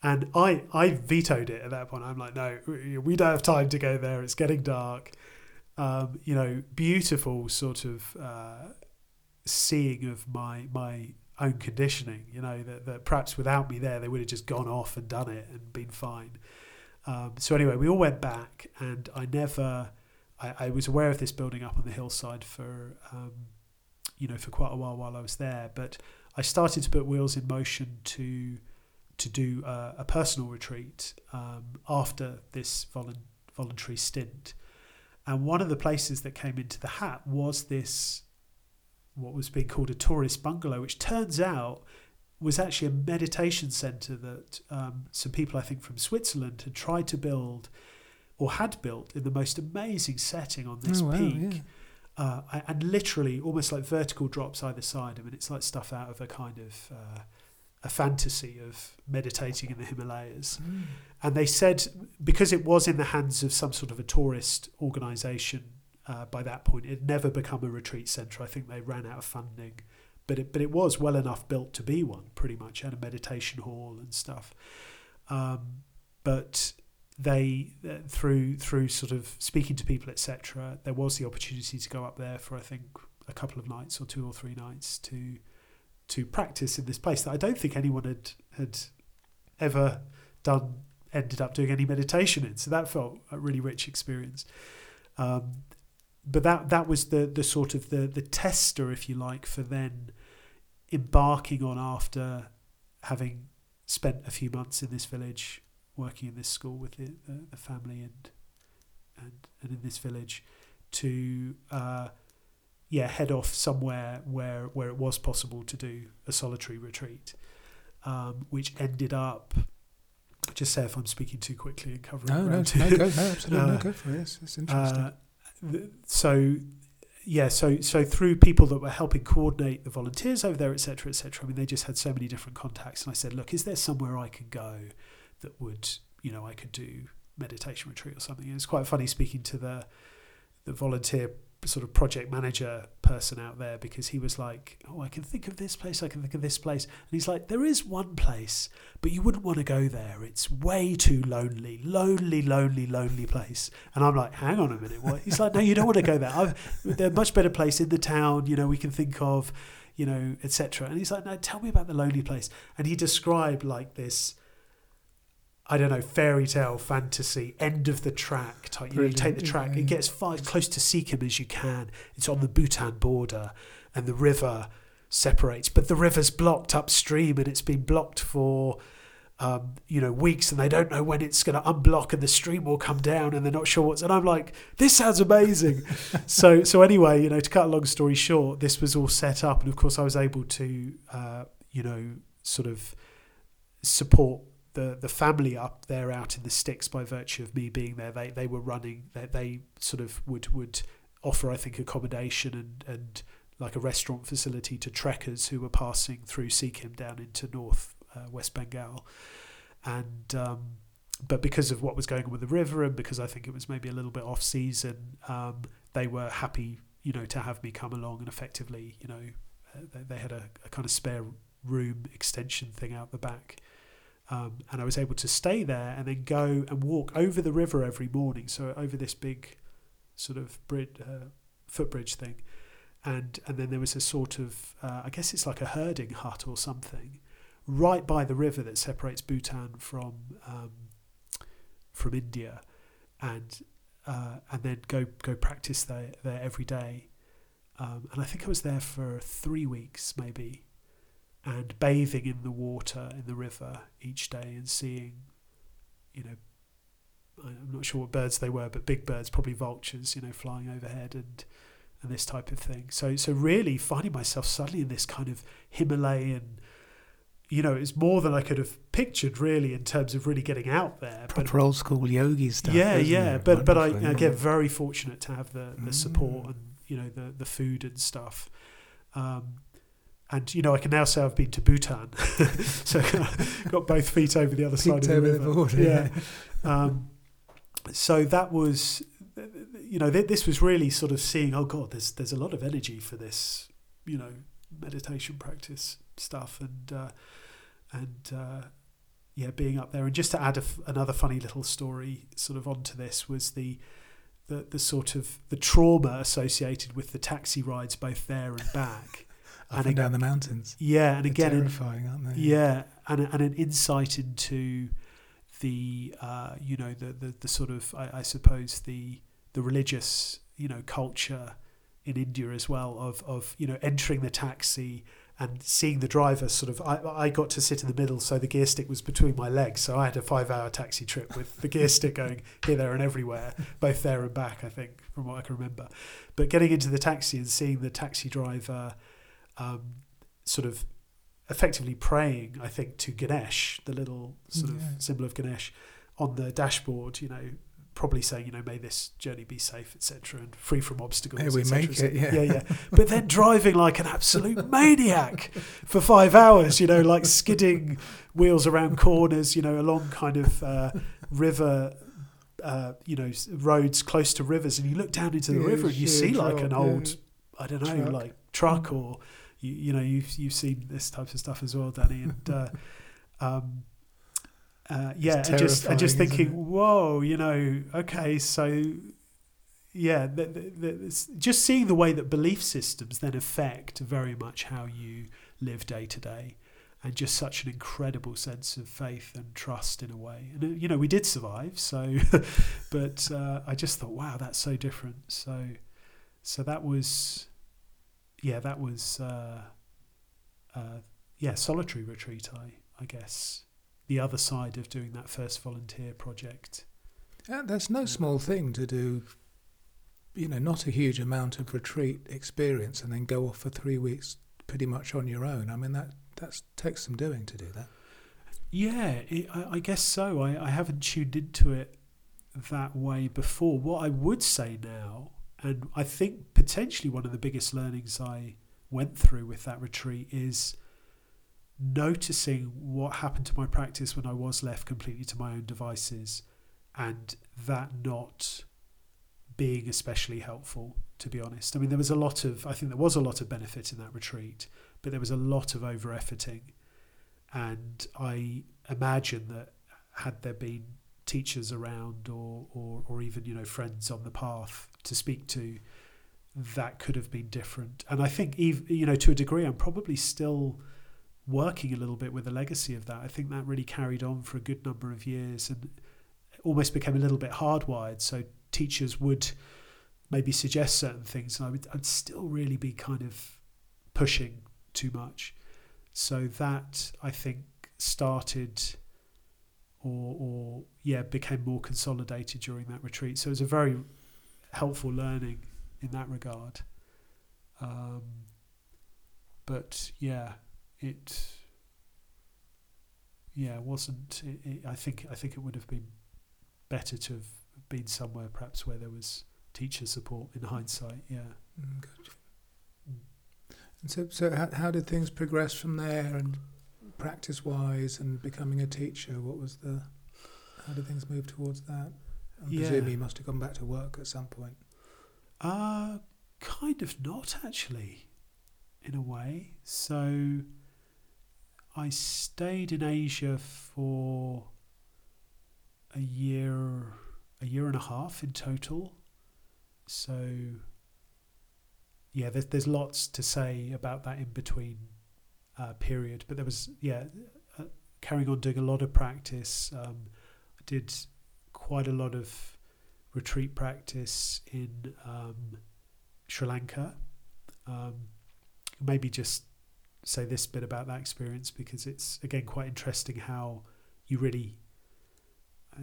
And I, I vetoed it at that point. I'm like, no, we don't have time to go there. It's getting dark. Um, you know, beautiful sort of uh, seeing of my my own conditioning. You know that, that perhaps without me there, they would have just gone off and done it and been fine. Um, so anyway, we all went back, and I never. I, I, was aware of this building up on the hillside for, um, you know, for quite a while while I was there. But I started to put wheels in motion to to do a, a personal retreat um, after this volu- voluntary stint. And one of the places that came into the hat was this, what was being called a tourist bungalow, which turns out was actually a meditation center that um, some people, I think, from Switzerland had tried to build or had built in the most amazing setting on this oh, wow, peak. Yeah. Uh, and literally almost like vertical drops either side. I mean, it's like stuff out of a kind of uh, a fantasy of meditating in the Himalayas. Mm. And they said because it was in the hands of some sort of a tourist organisation uh, by that point, it had never become a retreat centre. I think they ran out of funding, but it but it was well enough built to be one. Pretty much had a meditation hall and stuff. Um, but they through through sort of speaking to people etc there was the opportunity to go up there for i think a couple of nights or two or three nights to to practice in this place that i don't think anyone had had ever done ended up doing any meditation in so that felt a really rich experience um, but that that was the the sort of the the tester if you like for then embarking on after having spent a few months in this village working in this school with the, the, the family and, and and in this village to uh, yeah head off somewhere where where it was possible to do a solitary retreat, um, which ended up. Just say if I'm speaking too quickly and covering. No, no, no, go, no, absolutely, no, Uh, go for it. It's, it's interesting. Uh, so yeah, so so through people that were helping coordinate the volunteers over there, etc., etc. I mean, they just had so many different contacts, and I said, look, is there somewhere I can go that would, you know, I could do meditation retreat or something? And it's quite funny speaking to the the volunteer sort of project manager person out there because he was like, oh, I can think of this place, I can think of this place, and he's like, there is one place, but you wouldn't want to go there. It's way too lonely, lonely, lonely, lonely place. And I'm like, hang on a minute, what? He's like, no, you don't want to go there. I've, there's a much better place in the town, you know, we can think of, you know, etc. And he's like, no, tell me about the lonely place. And he described like this. I don't know, fairy tale, fantasy, end of the track type. You, know, you take the track, yeah, it gets far as close to Sikkim as you can. It's on the Bhutan border, and the river separates, but the river's blocked upstream, and it's been blocked for, um, you know, weeks, and they don't know when it's going to unblock, and the stream will come down, and they're not sure what's. And I'm like, this sounds amazing. so, so anyway, you know, to cut a long story short, this was all set up, and of course, I was able to, uh, you know, sort of support the the family up there out in the sticks by virtue of me being there. They they were running. They, they sort of would would offer I think accommodation and and like a restaurant facility to trekkers who were passing through Sikkim down into North uh, West Bengal, and um, but because of what was going on with the river and because I think it was maybe a little bit off season, um, they were happy you know to have me come along and effectively you know uh, they, they had a, a kind of spare room extension thing out the back. Um, and I was able to stay there and then go and walk over the river every morning. So over this big sort of bridge, uh, footbridge thing, and and then there was a sort of uh, I guess it's like a herding hut or something, right by the river that separates Bhutan from um, from India, and uh, and then go go practice there there every day. Um, and I think I was there for three weeks maybe, and bathing in the water in the river each day and seeing, you know, I'm not sure what birds they were, but big birds, probably vultures, you know, flying overhead and and this type of thing. So so really finding myself suddenly in this kind of Himalayan, you know, it's more than I could have pictured really in terms of really getting out there. Proper old school yogi stuff. Yeah, yeah. it? But but I Wonderful, again yeah. very fortunate to have the the support Mm. and you know the the food and stuff. Um, and you know, I can now say I've been to Bhutan, so got both feet over the other side of the over the river. border, yeah. yeah. Um, so that was, you know, th- this was really sort of seeing. Oh God, there's there's a lot of energy for this, you know, meditation practice stuff, and uh, and uh, yeah, being up there. And just to add a f- another funny little story, sort of onto this was the. The, the sort of the trauma associated with the taxi rides both there and back Up and and down the mountains. yeah and They're again terrifying, aren't they? yeah, and and an insight into the uh, you know the, the the sort of I, I suppose the the religious you know culture in India as well of of you know entering the taxi and seeing the driver sort of I, I got to sit in the middle so the gear stick was between my legs so I had a five hour taxi trip with the gear stick going here there and everywhere both there and back I think from what I can remember but getting into the taxi and seeing the taxi driver um, sort of effectively praying, I think, to Ganesh, the little sort Yeah. of symbol of Ganesh, on the dashboard. You know, probably saying, you know, may this journey be safe, etc., and free from obstacles. May we cetera, make it, yeah. yeah, yeah. But then driving like an absolute maniac for five hours. You know, like skidding wheels around corners. You know, along kind of uh, river. Uh, you know, roads close to rivers, and you look down into the Yeah, river and you see like an old, I don't know, Truck. like truck or you, you know you've you've seen this type of stuff as well, Danny, and uh, um, uh, yeah, and just and just thinking, whoa, you know, okay, so yeah, the, the, the, just seeing the way that belief systems then affect very much how you live day to day. And just such an incredible sense of faith and trust in a way. And, uh, you know, we did survive. So, but uh, I just thought, wow, that's so different. So, so that was, yeah, that was, uh, uh, yeah, solitary retreat. I, I guess the other side of doing that first volunteer project. Yeah, that's no small thing to do. You know, not a huge amount of retreat experience, and then go off for three weeks, pretty much on your own. I mean, that that takes some doing to do that. Yeah, it, I, I guess so. I, I haven't tuned into it that way before. What I would say now, and I think potentially one of the biggest learnings I went through with that retreat is noticing what happened to my practice when I was left completely to my own devices and that not being especially helpful, to be honest. I mean, there was a lot of, I think there was a lot of benefit in that retreat, but there was a lot of over efforting. And I imagine that had there been teachers around or, or, or even, you know, friends on the path to speak to, that could have been different. And I think, even, you know, to a degree, I'm probably still working a little bit with the legacy of that. I think that really carried on for a good number of years and almost became a little bit hardwired. So teachers would maybe suggest certain things, and I would I'd still really be kind of pushing too much. So that I think started or or yeah became more consolidated during that retreat. So it was a very helpful learning in that regard. Um, but yeah, it yeah, wasn't. It, it, I think I think it would have been better to have been somewhere perhaps where there was teacher support in hindsight. Yeah. Mm, gotcha. And so, so how, how did things progress from there, and practice-wise, and becoming a teacher? What was the? How did things move towards that? I Yeah. presume he must have gone back to work at some point. Uh, kind of not actually, in a way. So I stayed in Asia for a year, a year and a half in total. So yeah, there's there's lots to say about that in between uh, period, but there was yeah, uh, carrying on doing a lot of practice. Um, I did quite a lot of retreat practice in um, Sri Lanka. Um, maybe just say this bit about that experience because it's again quite interesting how you really.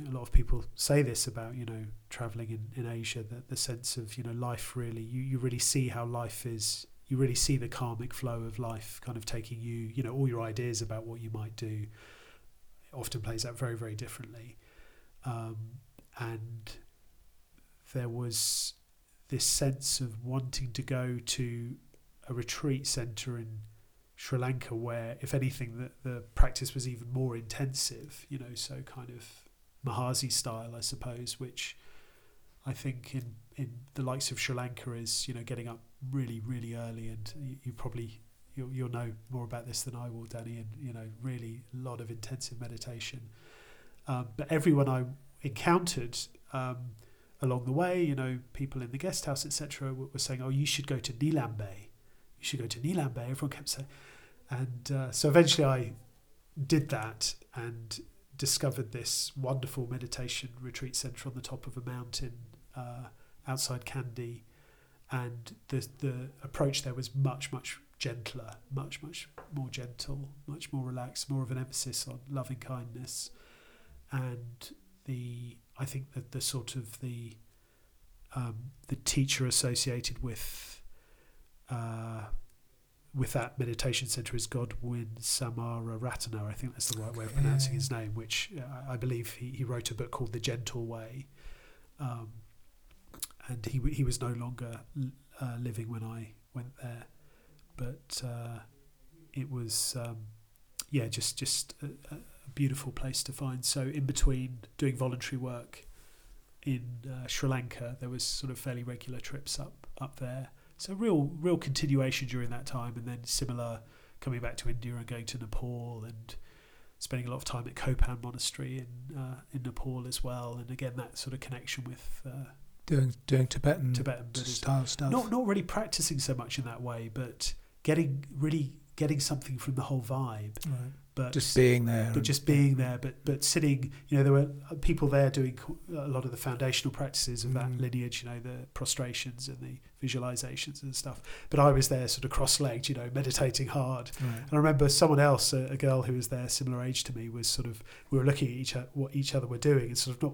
A lot of people say this about you know traveling in, in Asia that the sense of you know life really you, you really see how life is you really see the karmic flow of life kind of taking you you know all your ideas about what you might do often plays out very very differently um, and there was this sense of wanting to go to a retreat center in Sri Lanka where if anything the, the practice was even more intensive you know so kind of Mahasi style I suppose which I think in in the likes of Sri Lanka is you know getting up really really early and you, you probably you'll, you'll know more about this than I will Danny and you know really a lot of intensive meditation um, but everyone I encountered um, along the way, you know, people in the guest house, etc., were, saying, "Oh, you should go to Nilambe. You should go to Nilambe." Everyone kept saying, and uh, so eventually I did that and discovered this wonderful meditation retreat center on the top of a mountain uh, outside Kandy, and the the approach there was much much gentler, much much more gentle, much more relaxed, more of an emphasis on loving kindness, and the I think that the sort of the um, the teacher associated with uh, with that meditation center is Godwin Samararatne. I think that's the right way of pronouncing his name. Which uh, I believe he, he wrote a book called The Gentle Way, um, and he he was no longer uh, living when I went there, but uh, it was um, yeah just just a, a beautiful place to find. So in between doing voluntary work in uh, Sri Lanka, there was sort of fairly regular trips up up there. So real real continuation during that time, and then similar coming back to India and going to Nepal and spending a lot of time at Kopan Monastery in uh, in Nepal as well. And again, that sort of connection with uh, Doing doing Tibetan, Tibetan style stuff. not not really practicing so much in that way, but getting really getting something from the whole vibe. right. But Just being there. but just being there, but but sitting, you know, there were people there doing a lot of the foundational practices of that Mm. lineage, you know, the prostrations and the visualizations and stuff. But I was there, sort of cross-legged, you know, meditating hard. Right. And I remember someone else, a, a girl who was there, similar age to me, was sort of we were looking at each what each other were doing and sort of not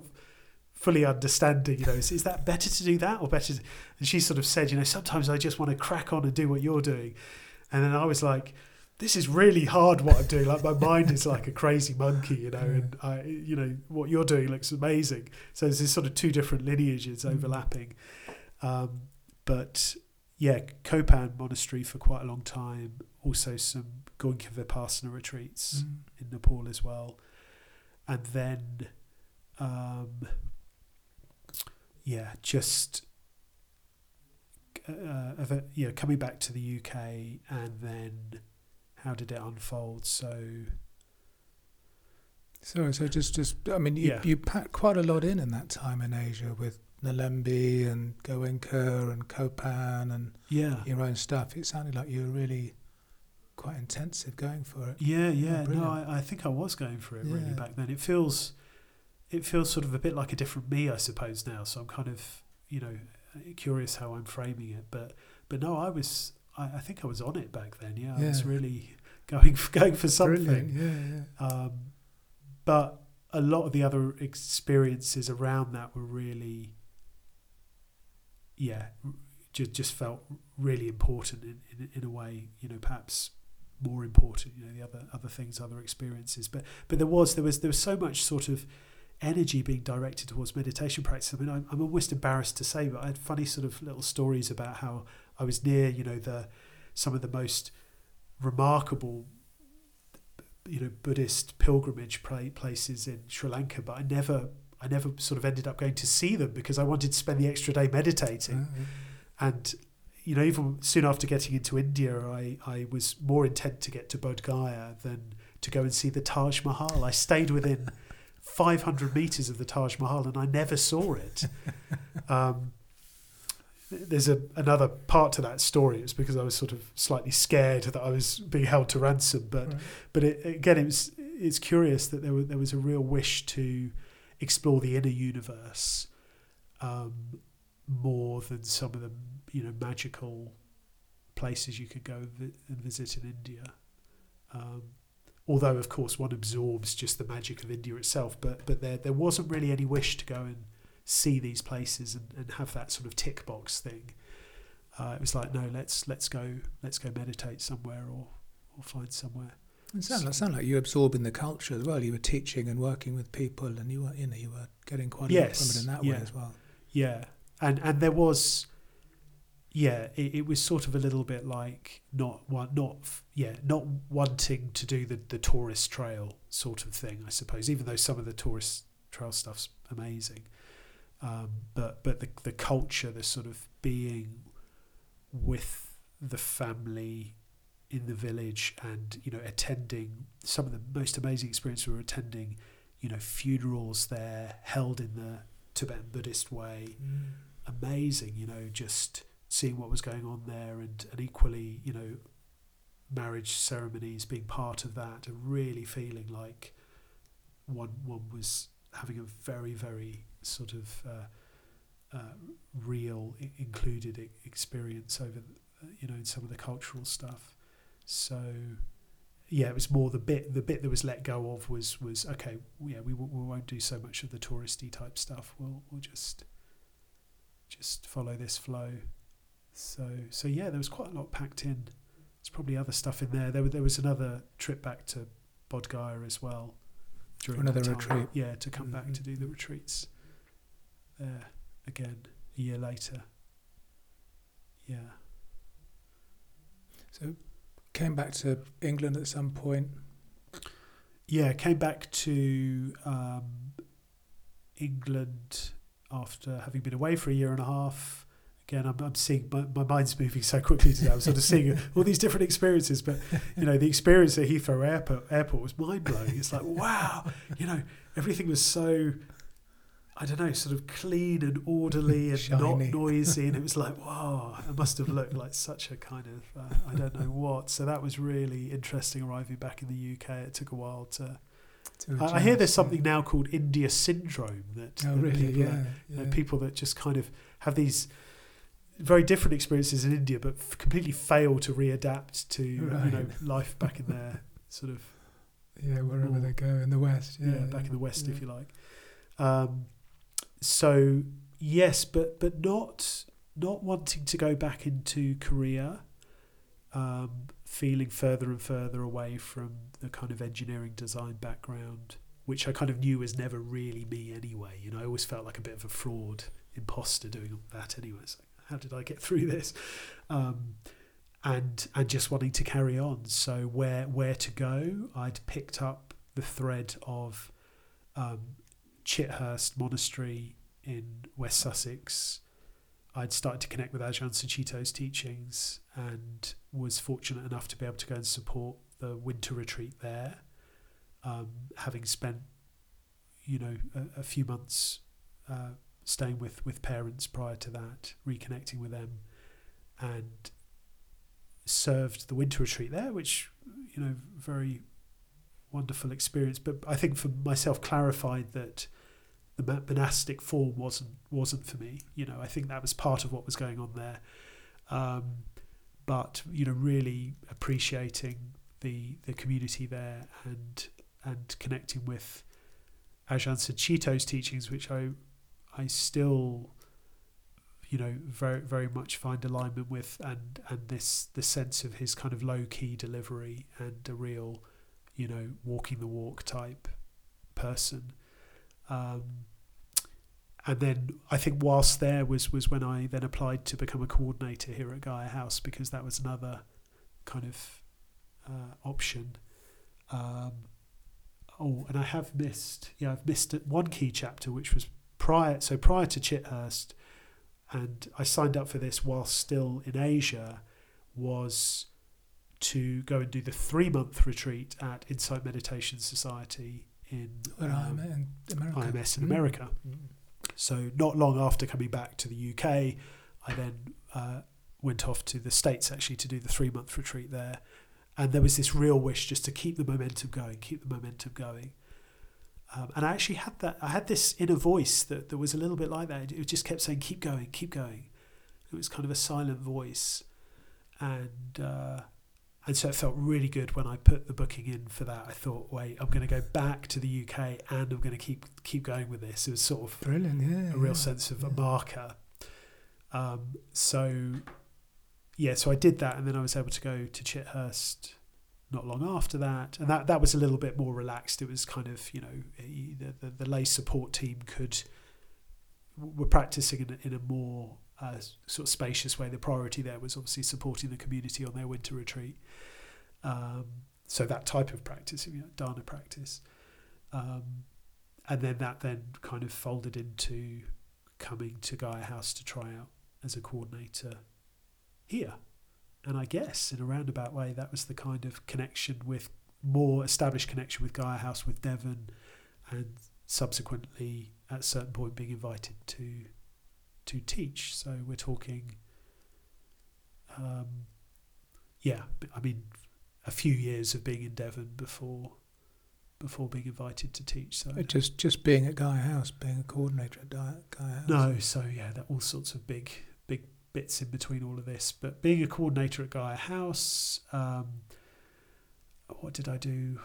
fully understanding, you know, is, is that better to do that or better? To, and she sort of said, you know, sometimes I just want to crack on and do what you're doing. And then I was like, this is really hard what I'm doing. Like my mind is like a crazy monkey, you know, and I, you know, what you're doing looks amazing. So there's this sort of two different lineages Mm. overlapping. Um, but yeah, Kopan Monastery for quite a long time. Also some Goenka Vipassana retreats Mm. in Nepal as well. And then, um, yeah, just uh, of yeah, coming back to the UK and then how did it unfold? So Sorry, so just, just I mean, you, Yeah. you packed quite a lot in in that time in Asia with Nilambe and Goenka and Kopan and yeah, your own stuff. It sounded like you were really quite intensive going for it. yeah, yeah. no. I, I think I was going for it really back then. It feels, it feels sort of a bit like a different me, I suppose now. So I'm kind of you know curious how I'm framing it, but but no, I was. I, I think I was on it back then. Yeah, I was really going for, going for something. Brilliant, yeah, yeah. Um, but a lot of the other experiences around that were really, yeah, just just felt really important in, in in a way. You know, perhaps more important. You know, the other other things, other experiences. But but there was there was there was so much sort of energy being directed towards meditation practice. I mean, I'm, I'm almost embarrassed to say, but I had funny sort of little stories about how I was near, you know, the some of the most remarkable, you know, Buddhist pilgrimage places in Sri Lanka, but I never, I never sort of ended up going to see them because I wanted to spend the extra day meditating, Uh, and you know, even soon after getting into India, I, I was more intent to get to Bodh Gaya than to go and see the Taj Mahal. I stayed within 500 meters of the Taj Mahal and I never saw it. Um, there's a, another part to that story. It's because I was sort of slightly scared that I was being held to ransom. But right. but it, again, it was it's curious that there was there was a real wish to explore the inner universe um, more than some of the you know magical places you could go and visit in India. Um, although, of course, one absorbs just the magic of India itself, but but there there wasn't really any wish to go and see these places and, and have that sort of tick box thing. Uh, it was like, no, let's let's go let's go meditate somewhere or or find somewhere. It sounded like, sounded like you absorbing the culture as well. You were teaching and working with people, and you were, you know, you were getting quite a lot Yes, from it in that yeah. way as well. Yeah, and and there was, yeah, it, it was sort of a little bit like not one, not yeah, not wanting to do the the tourist trail sort of thing, I suppose. Even though some of the tourist trail stuff's amazing, um, but but the the culture, the sort of being with the family in the village, and you know, attending some of the most amazing experiences we were attending, you know, funerals there held in the Tibetan Buddhist way. Amazing, you know, just seeing what was going on there, and, and equally, you know, marriage ceremonies being part of that, and really feeling like one one was having a very very sort of uh, uh, real I- included e- experience over, you know, in some of the cultural stuff. So yeah, it was more the bit the bit that was let go of was was okay. Yeah, we w- we won't do so much of the touristy type stuff. We'll we'll just just follow this flow. So so yeah, there was quite a lot packed in. There's probably other stuff in there. There there was another trip back to Bodh Gaya as well. during another retreat. Yeah, to come back to Mhm. do the retreats there again a year later. Yeah. So, came back to England at some point. Yeah, came back to um, England after having been away for a year and a half. Again, I'm, I'm seeing my, my mind's moving so quickly today. I'm sort of seeing all these different experiences, but you know, the experience at Heathrow Airport, airport was mind blowing. It's like, wow, you know, everything was so, I don't know, sort of clean and orderly and not noisy, and it was like, wow, it must have looked like such a kind of, uh, I don't know what. So that was really interesting arriving back in the UK. It took a while to. to I, I hear there's something now called India syndrome that, Oh, that really? people, Yeah. are- yeah. uh, people that just kind of have these very different experiences in India, but f- completely fail to readapt to you know life back in their sort of yeah, wherever more- they go in the West. yeah, back in the West, if you like. Um, so yes, but but not not wanting to go back into career, um, feeling further and further away from the kind of engineering design background, which I kind of knew was never really me anyway. You know, I always felt like a bit of a fraud imposter doing that anyway. Like, how did I get through this? Um, and and just wanting to carry on. So where where to go? I'd picked up the thread of um, Chithurst Monastery in West Sussex. I'd started to connect with Ajahn Sucitto's teachings and was fortunate enough to be able to go and support the winter retreat there. Um, having spent, you know, a, a few months uh, staying with, with parents prior to that, reconnecting with them, and served the winter retreat there, which you know, very wonderful experience. But I think for myself, clarified that the monastic form wasn't wasn't for me. You know, I think that was part of what was going on there. Um, but you know, really appreciating the the community there and and connecting with Ajahn Sucitto's teachings, which I I still you know, very very much find alignment with, and and this the sense of his kind of low key delivery and a real, you know, walking the walk type person. Um, and then I think whilst there was was when I then applied to become a coordinator here at Gaia House because that was another kind of uh, option. Um, oh, and I have missed yeah I've missed one key chapter which was prior so prior to Chithurst, and I signed up for this whilst still in Asia was to go and do the three month retreat at Insight Meditation Society in um, I'm in America. IMS in Mm. America. Mm. So not long after coming back to the UK, I then uh, went off to the States actually to do the three month retreat there. And there was this real wish just to keep the momentum going, keep the momentum going. Um, and I actually had that. I had this inner voice that, that was a little bit like that. It just kept saying, "Keep going, keep going." It was kind of a silent voice, and uh, and so it felt really good when I put the booking in for that. I thought, wait, I'm going to go back to the UK and I'm going to keep keep going with this. It was sort of Brilliant, yeah. a real yeah. sense of yeah. a marker. Um, so, yeah, so I did that, and then I was able to go to Chithurst not long after that, and that that was a little bit more relaxed. It was kind of you know eh, the the, the lay support team could were practicing in a, in a more uh, sort of spacious way. The priority there was obviously supporting the community on their winter retreat. Um, so that type of practice, you know, dana practice, um, and then that then kind of folded into coming to Gaia House to try out as a coordinator here. And I guess in a roundabout way, that was the kind of connection with more established connection with Gaia House with Devon, and subsequently at a certain point being invited to to teach. So we're talking, um, yeah, I mean, a few years of being in Devon before before being invited to teach. So Just just being at Gaia House, being a coordinator at Gaia House. no, so yeah, there are all sorts of big, big bits in between all of this. But being a coordinator at Gaia House, um, what did I do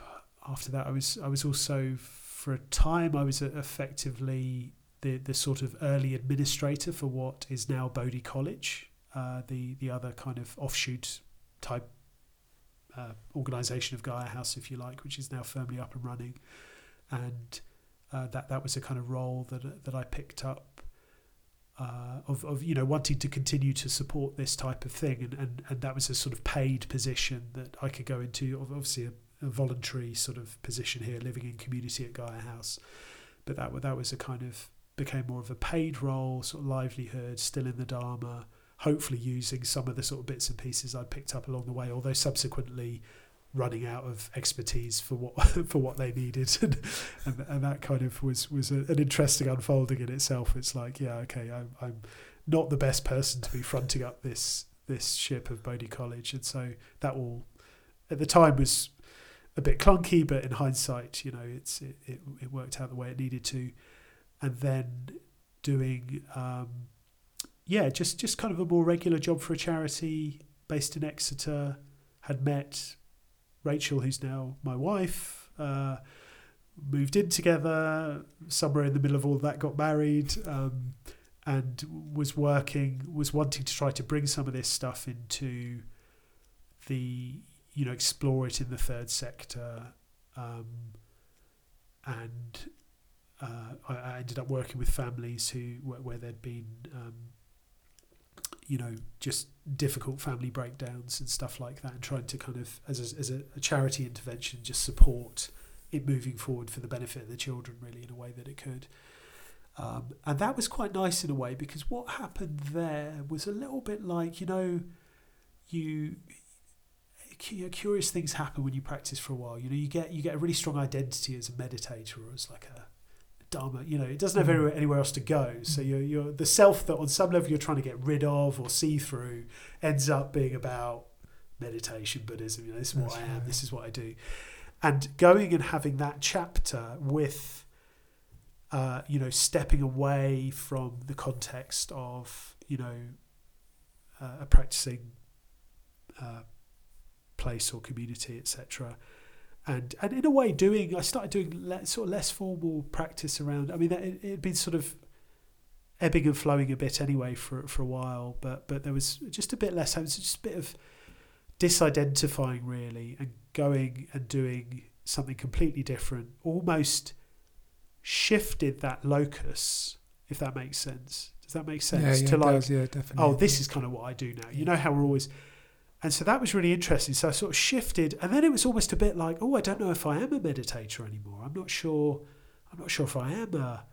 after that? I was I was also for a time I was effectively the the sort of early administrator for what is now Bodhi College, uh, the the other kind of offshoot type uh, organisation of Gaia House, if you like, which is now firmly up and running, and uh, that that was a kind of role that that I picked up uh, of of you know wanting to continue to support this type of thing, and, and and that was a sort of paid position that I could go into. Obviously, a, a voluntary sort of position here, living in community at Gaia House, but that that was a kind of became more of a paid role, sort of livelihood, still in the Dharma. Hopefully, using some of the sort of bits and pieces I picked up along the way, although subsequently running out of expertise for what for what they needed, and, and, and that kind of was was a, an interesting unfolding in itself. It's like, yeah, okay, I'm I'm not the best person to be fronting up this this ship of Bodhi College, and so that all at the time was a bit clunky, but in hindsight, you know, it's it, it, it worked out the way it needed to, and then doing. Um, yeah, just, just kind of a more regular job for a charity based in Exeter. Had met Rachel, who's now my wife, uh, moved in together. Somewhere in the middle of all that, got married, um, and was working, was wanting to try to bring some of this stuff into the, you know, explore it in the third sector, um, and uh, I, I ended up working with families who where, where there'd been. Um, you know, just difficult family breakdowns and stuff like that, and trying to kind of, as a, as a, a charity intervention, just support it moving forward for the benefit of the children, really, in a way that it could. Um, and that was quite nice in a way because what happened there was a little bit like, you know, you, you know, curious things happen when you practice for a while. You know, you get you get a really strong identity as a meditator or as like a dharma. You know, it doesn't have Mm. anywhere, anywhere else to go. So you're, you're the self that on some level you're trying to get rid of or see through ends up being about meditation, Buddhism. You know, this is what That's I am. right. This is what I do. And going and having that chapter with, uh, you know, stepping away from the context of, you know, uh, a practicing uh, place or community, etc and and in a way doing I started doing le- sort of less formal practice around I mean it, it'd been sort of ebbing and flowing a bit anyway for for a while, but but there was just a bit less. It was just a bit of disidentifying really, and going and doing something completely different. Almost shifted that locus, if that makes sense. Does that make sense? Yeah, yeah, to like, does, yeah, definitely. oh, this is kind of what I do now. You know how we're always. And so that was really interesting. So I sort of shifted, and then it was almost a bit like, oh, I don't know if I am a meditator anymore. I'm not sure. I'm not sure if I am a,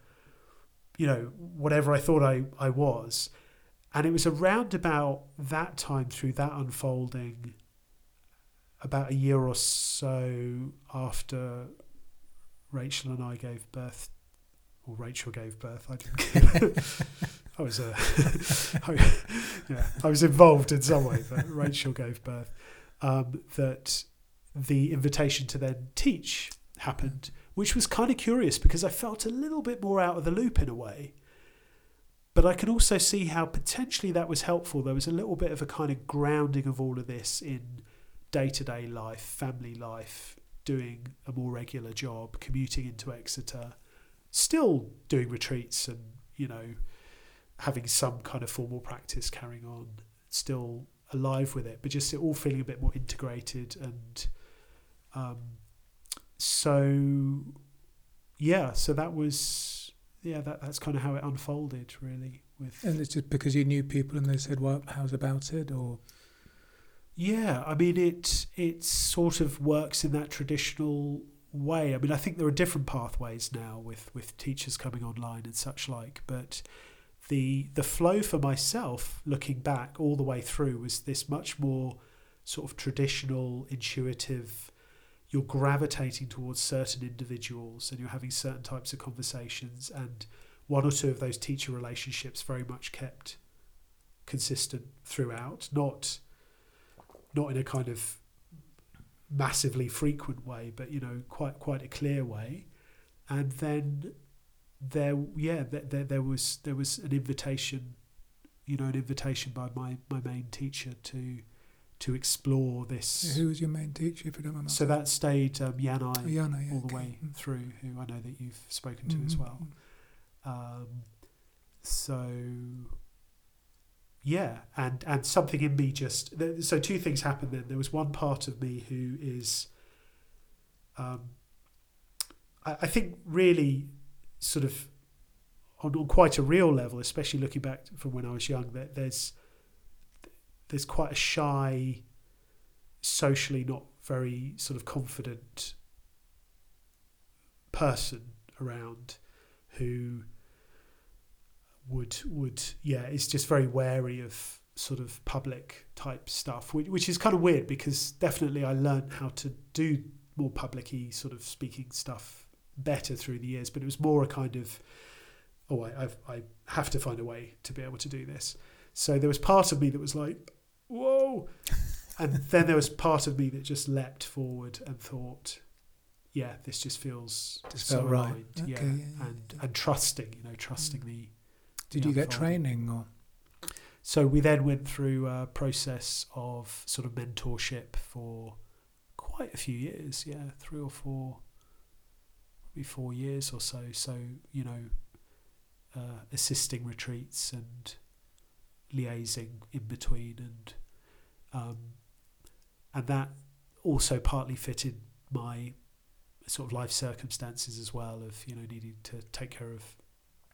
you know, whatever I thought I, I was. And it was around about that time through that unfolding, about a year or so after Rachel and I gave birth, or Rachel gave birth. I didn't. I was uh, I, yeah, I was involved in some way, but Rachel gave birth. Um, that the invitation to then teach happened, which was kind of curious because I felt a little bit more out of the loop in a way. But I can also see how potentially that was helpful. There was a little bit of a kind of grounding of all of this in day to day life, family life, doing a more regular job, commuting into Exeter, still doing retreats and, you know, having some kind of formal practice carrying on, still alive with it, but just all feeling a bit more integrated. And um, so, yeah, so that was, yeah, that, that's kind of how it unfolded, really. With And it's just because you knew people and they said, well, how's about it? Or Yeah, I mean it it sort of works in that traditional way. I mean I think there are different pathways now with, with teachers coming online and such like, but the the flow for myself looking back all the way through was this much more sort of traditional, intuitive you're gravitating towards certain individuals and you're having certain types of conversations and one or two of those teacher relationships very much kept consistent throughout, not not in a kind of massively frequent way, but you know, quite quite a clear way. And then there, yeah, there, there, there was there was an invitation, you know, an invitation by my, my main teacher to to explore this. who was your main teacher, if you don't mind? So that stayed um, Yanai Oh, yeah, all the okay. way Mm. through, who I know that you've spoken to as Mhm. well. Um, so yeah, and and something in me just th- so two things happened then. There was one part of me who is, um, I, I think really sort of on, on quite a real level, especially looking back from when I was young, that there's there's quite a shy, socially not very sort of confident person around who would would yeah is just very wary of sort of public type stuff which, which is kind of weird because definitely I learned how to do more publicy sort of speaking stuff better through the years but it was more a kind of oh I, I've, I have to find a way to be able to do this so there was part of me that was like whoa and then there was part of me that just leapt forward and thought yeah this just feels Just so felt right. aligned, yeah, Okay, yeah, yeah, and yeah. and trusting you know trusting mm. the Did the you get training or? so we then went through a process of sort of mentorship for quite a few years, yeah, three or four, four years or so. So you know, uh, assisting retreats and liaising in between, and um, and that also partly fitted my sort of life circumstances as well of you know needing to take care of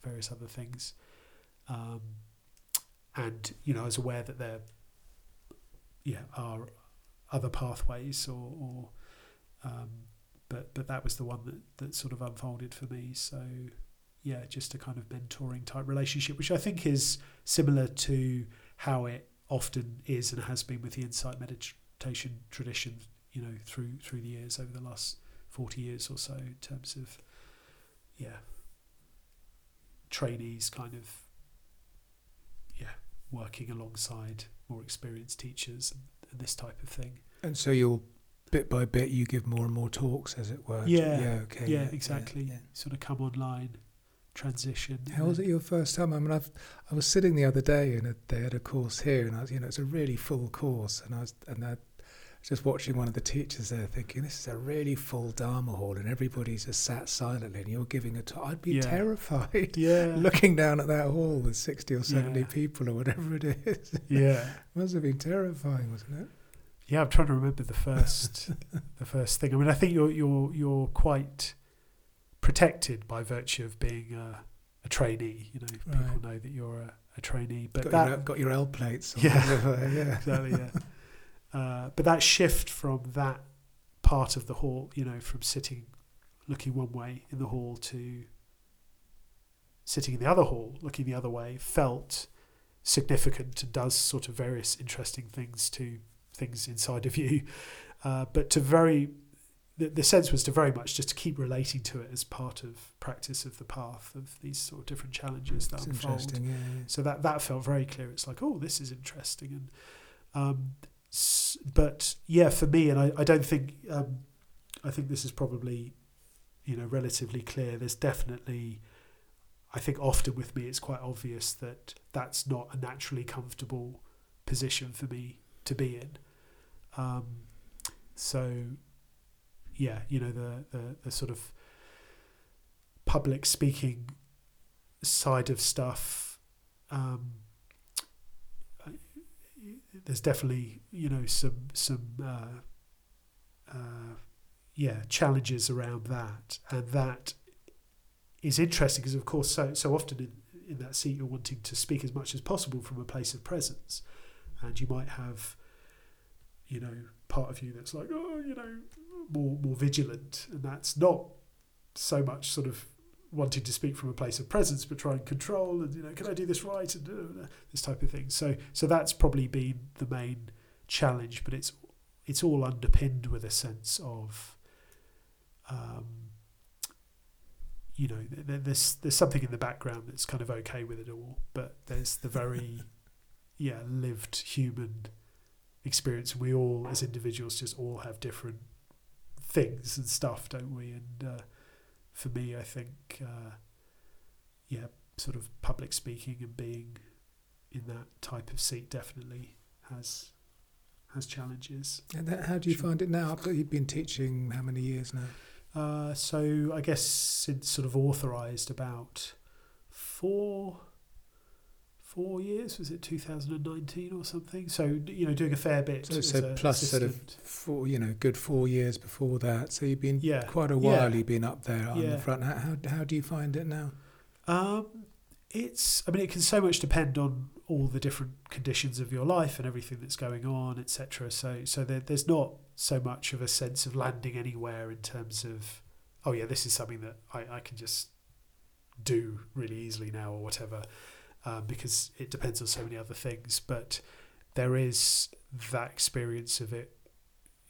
various other things. Um, and you know, I was aware that there, yeah, are other pathways, or, or um, but but that was the one that that sort of unfolded for me. So yeah, just a kind of mentoring type relationship, which I think is similar to how it often is and has been with the insight meditation tradition. You know, through through the years over the last forty years or so, in terms of yeah, trainees kind of yeah working alongside more experienced teachers and, and this type of thing. And so you'll bit by bit you give more and more talks, as it were. Yeah, Yeah. Okay. yeah, exactly. yeah. Sort of come online, transition. How was it your first time? I mean, I've, I was sitting the other day and they had a course here, and I was, you know, it's a really full course, and I was, and I, just watching one of the teachers there, thinking this is a really full Dharma hall, and everybody's just sat silently, and you're giving a talk. I'd be Yeah. terrified Yeah. looking down at that hall with sixty or seventy Yeah. people or whatever it is. Yeah. Must have been terrifying, wasn't it? Yeah, I'm trying to remember the first the first thing. I mean, I think you're you're you're quite protected by virtue of being a, a trainee. You know, people Right. know that you're a, a trainee. But got, that your, got your L plates. On Yeah. yeah. exactly, yeah. Uh, but that shift from that part of the hall, you know, from sitting, looking one way in the hall to sitting in the other hall, looking the other way, felt significant and does sort of various interesting things to things inside of you. Uh, but to very, the, the sense was to very much just to keep relating to it as part of practice of the path of these sort of different challenges that It's unfold. interesting. Yeah, yeah. So that that felt very clear. It's like, oh, this is interesting, and um, s- but yeah, for me, and I, I don't think um, I think this is probably you know relatively clear. There's definitely, I think often with me, it's quite obvious that that's not a naturally comfortable position for me to be in. Um, so yeah, you know the, the the sort of public speaking side of stuff um, there's definitely you know some some uh, uh, yeah challenges around that. And that is interesting because of course so so often in, in that seat you're wanting to speak as much as possible from a place of presence. And you might have you know part of you that's like oh you know more more vigilant. And that's not so much sort of wanting to speak from a place of presence but try and control and you know can I do this right? And uh, this type of thing. So so that's probably been the main challenge but it's it's all underpinned with a sense of um, you know th- th- there's there's something in the background that's kind of okay with it all but there's the very yeah lived human experience we all as individuals just all have different things and stuff don't we and uh, for me, I think, uh, yeah, sort of public speaking and being in that type of seat definitely has has challenges. And that, how do you Sure. find it now? After you've been teaching how many years now? Uh, so I guess since sort of authorised about four four years was it 2019 or something so you know doing a fair bit So- so plus sort of. Four, you know, good four years before that. So you've been Yeah. quite a Yeah. while. You've been up there on Yeah. the front. How, how how do you find it now? Um, it's. I mean, it can so much depend on all the different conditions of your life and everything that's going on, etc. So, so there, there's not so much of a sense of landing anywhere in terms of, oh yeah, this is something that I, I can just do really easily now or whatever, um, because it depends on so many other things. But there is that experience of it,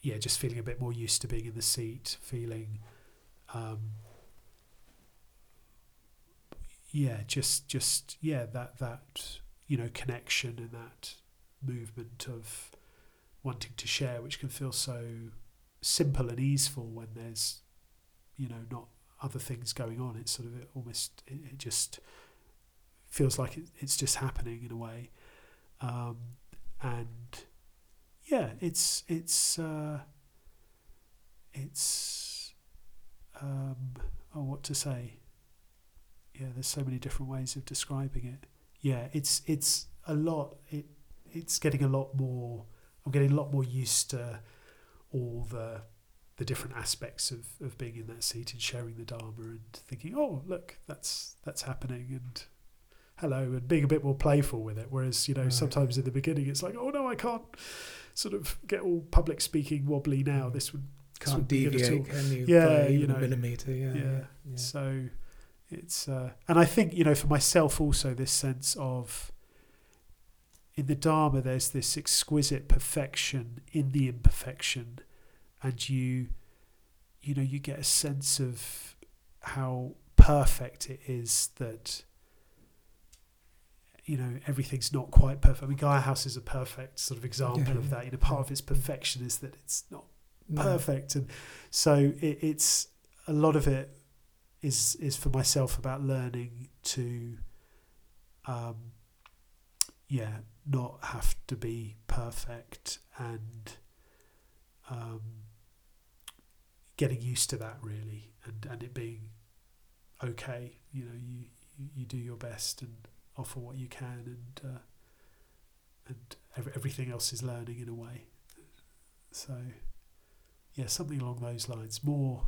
yeah, just feeling a bit more used to being in the seat, feeling. Um, yeah, just just yeah, that that you know connection and that movement of wanting to share, which can feel so simple and easeful when there's you know not other things going on. It's sort of it almost it, it just feels like it, it's just happening in a way, um, and yeah, it's it's uh, it's um, oh what to say? Yeah there's so many different ways of describing it. Yeah it's it's a lot it it's getting a lot more i'm getting a lot more used to all the the different aspects of, of being in that seat and sharing the dharma and thinking oh look that's that's happening and hello and being a bit more playful with it whereas you know Right. sometimes in the beginning it's like oh no i can't sort of get all public speaking wobbly now Mm. this would Can't would be at deviate, can you? Yeah, you even a know, millimeter. Yeah. yeah. yeah, yeah. So it's uh, and I think you know for myself also this sense of in the Dharma there's this exquisite perfection in the imperfection, and you you know you get a sense of how perfect it is that you know everything's not quite perfect. I mean, Gaia House is a perfect sort of example Yeah, of yeah. that. You know, part of its perfection is that it's not No. perfect and so it, it's a lot of it is is for myself about learning to um yeah not have to be perfect and um, getting used to that really, and and it being okay. You know, you you, you do your best and offer what you can, and uh, and ev- everything else is learning in a way. So, yeah, something along those lines. More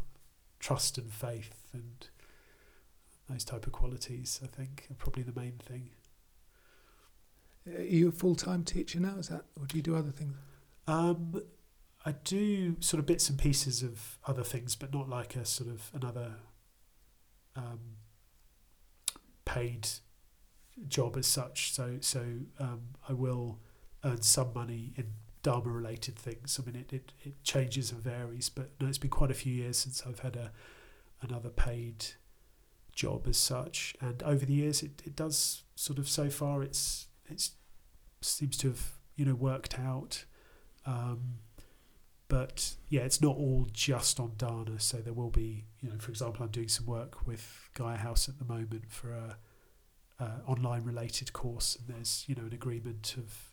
trust and faith and those type of qualities. I think are probably the main thing. Are you a full time teacher now? Is that, or do you do other things? Um, I do sort of bits and pieces of other things, but not like a sort of another um, paid job as such. So so um, I will earn some money in Dharma related things. I mean, it, it, it changes and varies, but no, it's been quite a few years since I've had a another paid job as such. And over the years, it, it does sort of so far it's it's seems to have you know worked out. Um, but yeah, it's not all just on dana. So there will be, you know, for example, I'm doing some work with Gaia House at the moment for a, a online related course, and there's you know an agreement of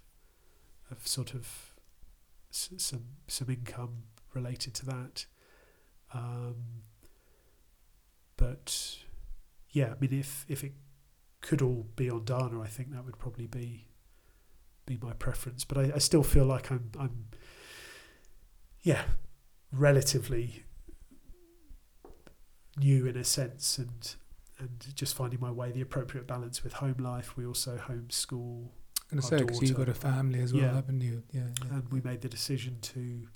of sort of s- some some income related to that. Um, but yeah, I mean, if if it could all be on dana, I think that would probably be be my preference. But I, I still feel like I'm I'm yeah relatively new in a sense and and just finding my way the appropriate balance with home life. We also homeschool I'm going to Our say because you've got a family as well, Yeah. haven't you? Yeah, yeah. and we made the decision to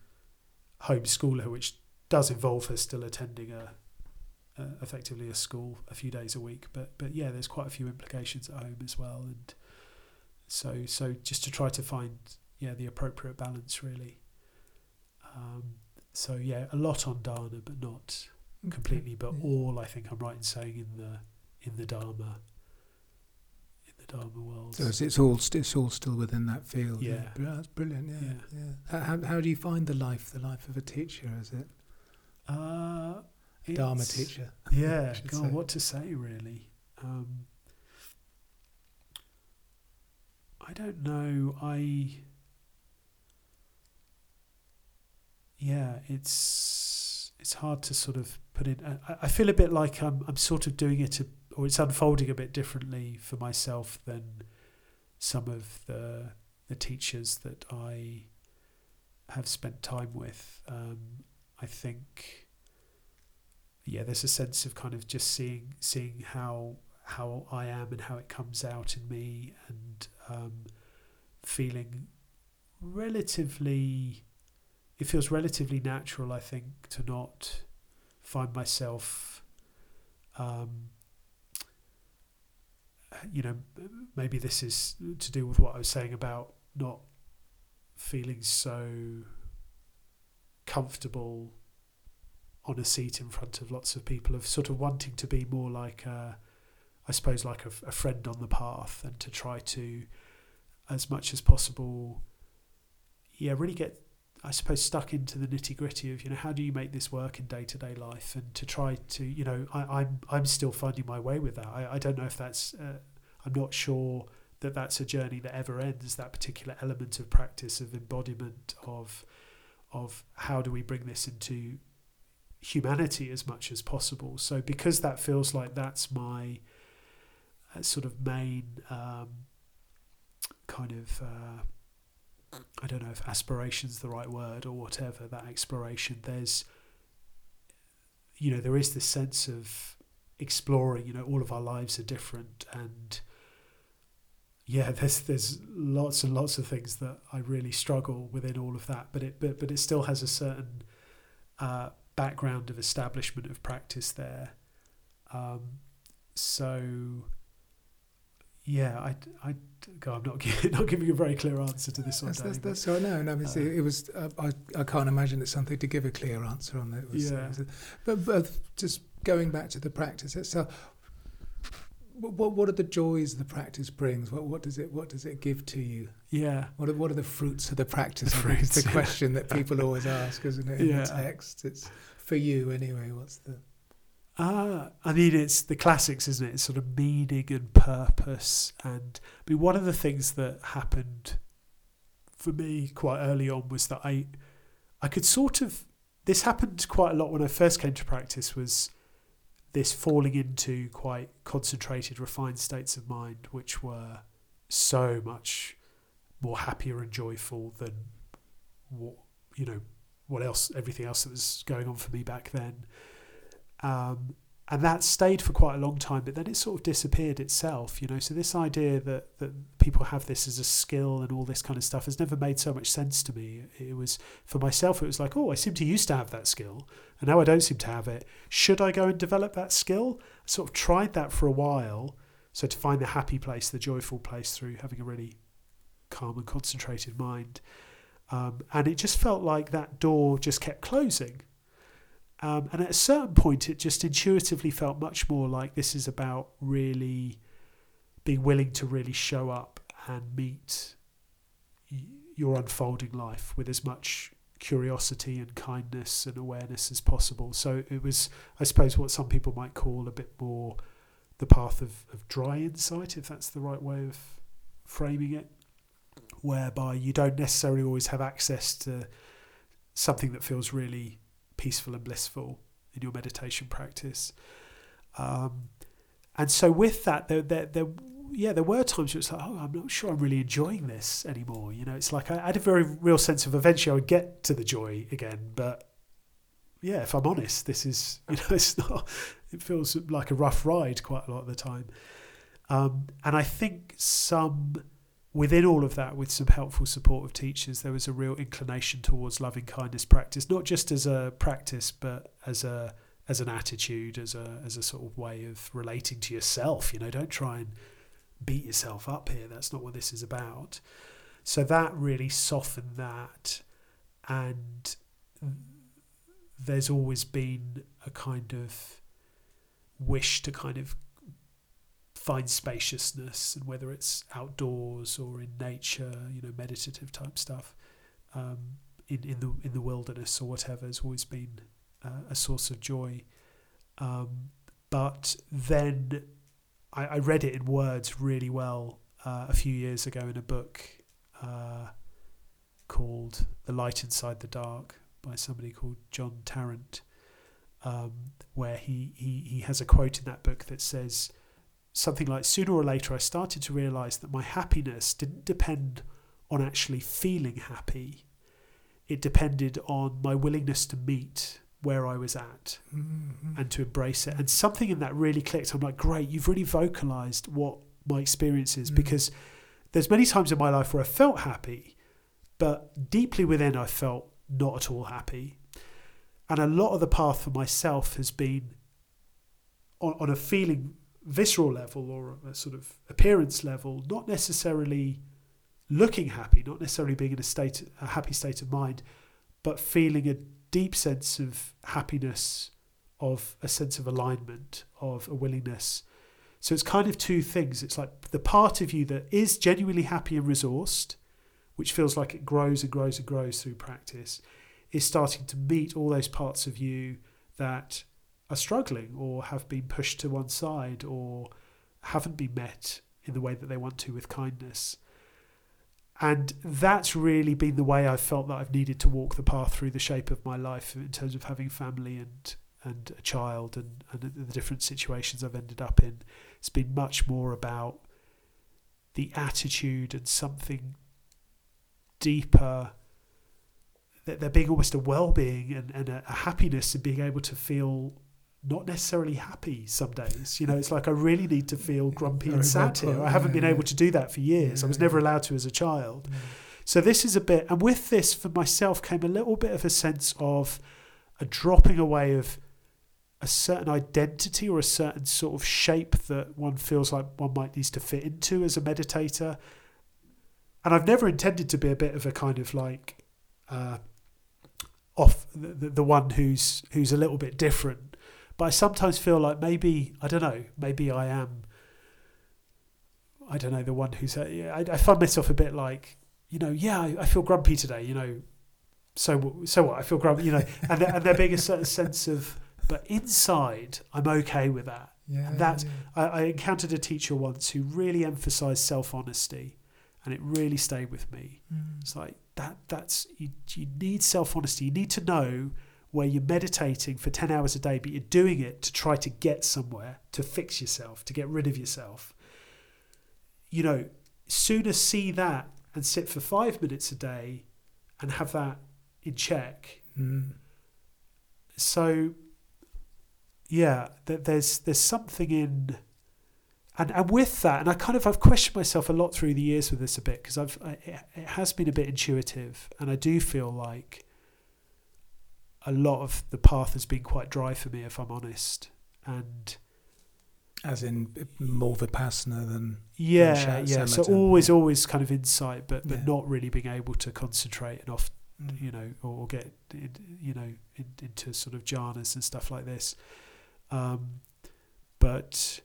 homeschool her, which does involve her still attending a, a effectively a school a few days a week. But but yeah, there's quite a few implications at home as well, and so so just to try to find yeah the appropriate balance really. Um, so yeah, a lot on dana, but not completely. But all I think I'm right in saying in the in the Dharma in the Dharma world. So it's, it's all st- it's all still within that field. Yeah. Br- That's brilliant. Yeah, Yeah. yeah. How, how do you find the life the life of a teacher? Is it uh, Dharma teacher? Yeah, God, say. what to say really? Um, I don't know. I yeah, it's it's hard to sort of put in. I, I feel a bit like I'm I'm sort of doing it, a, or it's unfolding a bit differently for myself than some of the the teachers that I have spent time with. Um, I think yeah, there's a sense of kind of just seeing seeing how how I am and how it comes out in me, and um, feeling relatively. It feels relatively natural, I think, to not find myself. Um, you know, maybe this is to do with what I was saying about not feeling so comfortable on a seat in front of lots of people of sort of wanting to be more like a, I suppose like a, a friend on the path and to try to as much as possible yeah really get I suppose stuck into the nitty gritty of you know how do you make this work in day to day life and to try to you know I, I'm I'm still finding my way with that I, I don't know if that's uh, I'm not sure that that's a journey that ever ends that particular element of practice of embodiment of of how do we bring this into humanity as much as possible. So because that feels like that's my uh, sort of main um, kind of uh, I don't know if aspiration's the right word or whatever that exploration. There's you know there is this sense of exploring. You know all of our lives are different and yeah, there's there's lots and lots of things that I really struggle within all of that, but it but, but it still has a certain uh, background of establishment of practice there. Um, so yeah, I I God, I'm not giving, not giving a very clear answer to this one. That's, that's, that's so no, no. Uh, it was. Uh, I I can't imagine it's something to give a clear answer on. It was, Yeah. it was but, but just going back to the practice itself. What, what what are the joys the practice brings? What what does it what does it give to you? yeah, What are, what are the fruits of the practice? The think the question that people always ask, isn't it? In Yeah. the text, it's for you anyway. What's the Uh, I mean, it's the classics, isn't it? It's sort of meaning and purpose. And I mean, one of the things that happened for me quite early on was that I, I could sort of this happened quite a lot when I first came to practice. Was this falling into quite concentrated, refined states of mind, which were so much more happier and joyful than what you know what else everything else that was going on for me back then um, and that stayed for quite a long time but then it sort of disappeared itself you know? So this idea that that people have this as a skill and all this kind of stuff has never made so much sense to me. It was for myself it was like oh I seem to used to have that skill and now I don't seem to have it. Should I go and develop that skill? I sort of tried that for a while so to find the happy place the joyful place through having a really calm and concentrated mind. Um, and it just felt like that door just kept closing um, and at a certain point, it just intuitively felt much more like this is about really being willing to really show up and meet your unfolding life with as much curiosity and kindness and awareness as possible. So it was, I suppose, what some people might call a bit more the path of, of dry insight, if that's the right way of framing it, whereby you don't necessarily always have access to something that feels really peaceful and blissful in your meditation practice. Um, and so with that, there, there, there, yeah, there were times where it's like, oh, I'm not sure I'm really enjoying this anymore. You know, it's like I, I had a very real sense of eventually I would get to the joy again, but yeah, if I'm honest, this is you know it's not. It feels like a rough ride quite a lot of the time, um, and I think some within all of that, with some helpful support of teachers, there was a real inclination towards loving kindness practice, not just as a practice, but as a as an attitude, as a as a sort of way of relating to yourself. You know, don't try and beat yourself up here. That's not what this is about. So that really softened that, and there's always been a kind of wish to kind of find spaciousness and whether it's outdoors or in nature, you know, meditative type stuff, um, in, in the in the wilderness or whatever has always been uh, a source of joy. Um, but then I, I, read it in words really well uh, a few years ago in a book uh, called The Light Inside the Dark by somebody called John Tarrant, um, where he, he, he has a quote in that book that says, something like sooner or later I started to realize that my happiness didn't depend on actually feeling happy. It depended on my willingness to meet where I was at mm-hmm. and to embrace it. And something in that really clicked. I'm like, great, you've really vocalized what my experience is mm-hmm. because there's many times in my life where I felt happy, but deeply within I felt not at all happy. And a lot of the path for myself has been on, on a feeling visceral level or a sort of appearance level, not necessarily looking happy, not necessarily being in a state, a happy state of mind, but feeling a deep sense of happiness, of a sense of alignment, of a willingness. So it's kind of two things. It's like the part of you that is genuinely happy and resourced, which feels like it grows and grows and grows through practice, is starting to meet all those parts of you that are struggling or have been pushed to one side or haven't been met in the way that they want to with kindness. And that's really been the way I've felt that I've needed to walk the path through the shape of my life in terms of having family and and a child and, and the different situations I've ended up in. It's been much more about the attitude and something deeper that there being almost a well-being and, and a, a happiness and being able to feel not necessarily happy some days. You know, it's like I really need to feel grumpy and sad here. I haven't been able to do that for years. I was never allowed to as a child. So this is a bit, and with this for myself came a little bit of a sense of a dropping away of a certain identity or a certain sort of shape that one feels like one might need to fit into as a meditator. And I've never intended to be a bit of a kind of like uh, off the, the one who's who's a little bit different but I sometimes feel like maybe I don't know. Maybe I am. I don't know the one who's. Uh, I, I find myself a bit like you know. Yeah, I, I, feel grumpy today. You know. So so what? I feel grumpy. You know, and there, and there being a certain sense of, but inside I'm okay with that. Yeah, and that yeah. I, I encountered a teacher once who really emphasised self honesty, and it really stayed with me. Mm. It's like that. That's you. You need self honesty. You need to know where you're meditating for 10 hours a day, but you're doing it to try to get somewhere, to fix yourself, to get rid of yourself. You know, sooner see that and sit for five minutes a day and have that in check. Mm. So, yeah, th- there's there's something in, and and with that, and I kind of I've questioned myself a lot through the years with this a bit because I've I, it has been a bit intuitive, and I do feel like a lot of the path has been quite dry for me, if I'm honest, and As in more vipassana than yeah, sha- yeah. So always, yeah. always kind of insight, but but Yeah. not really being able to concentrate and off, Mm. you know, or get in, you know in, into sort of jhanas and stuff like this. Um, but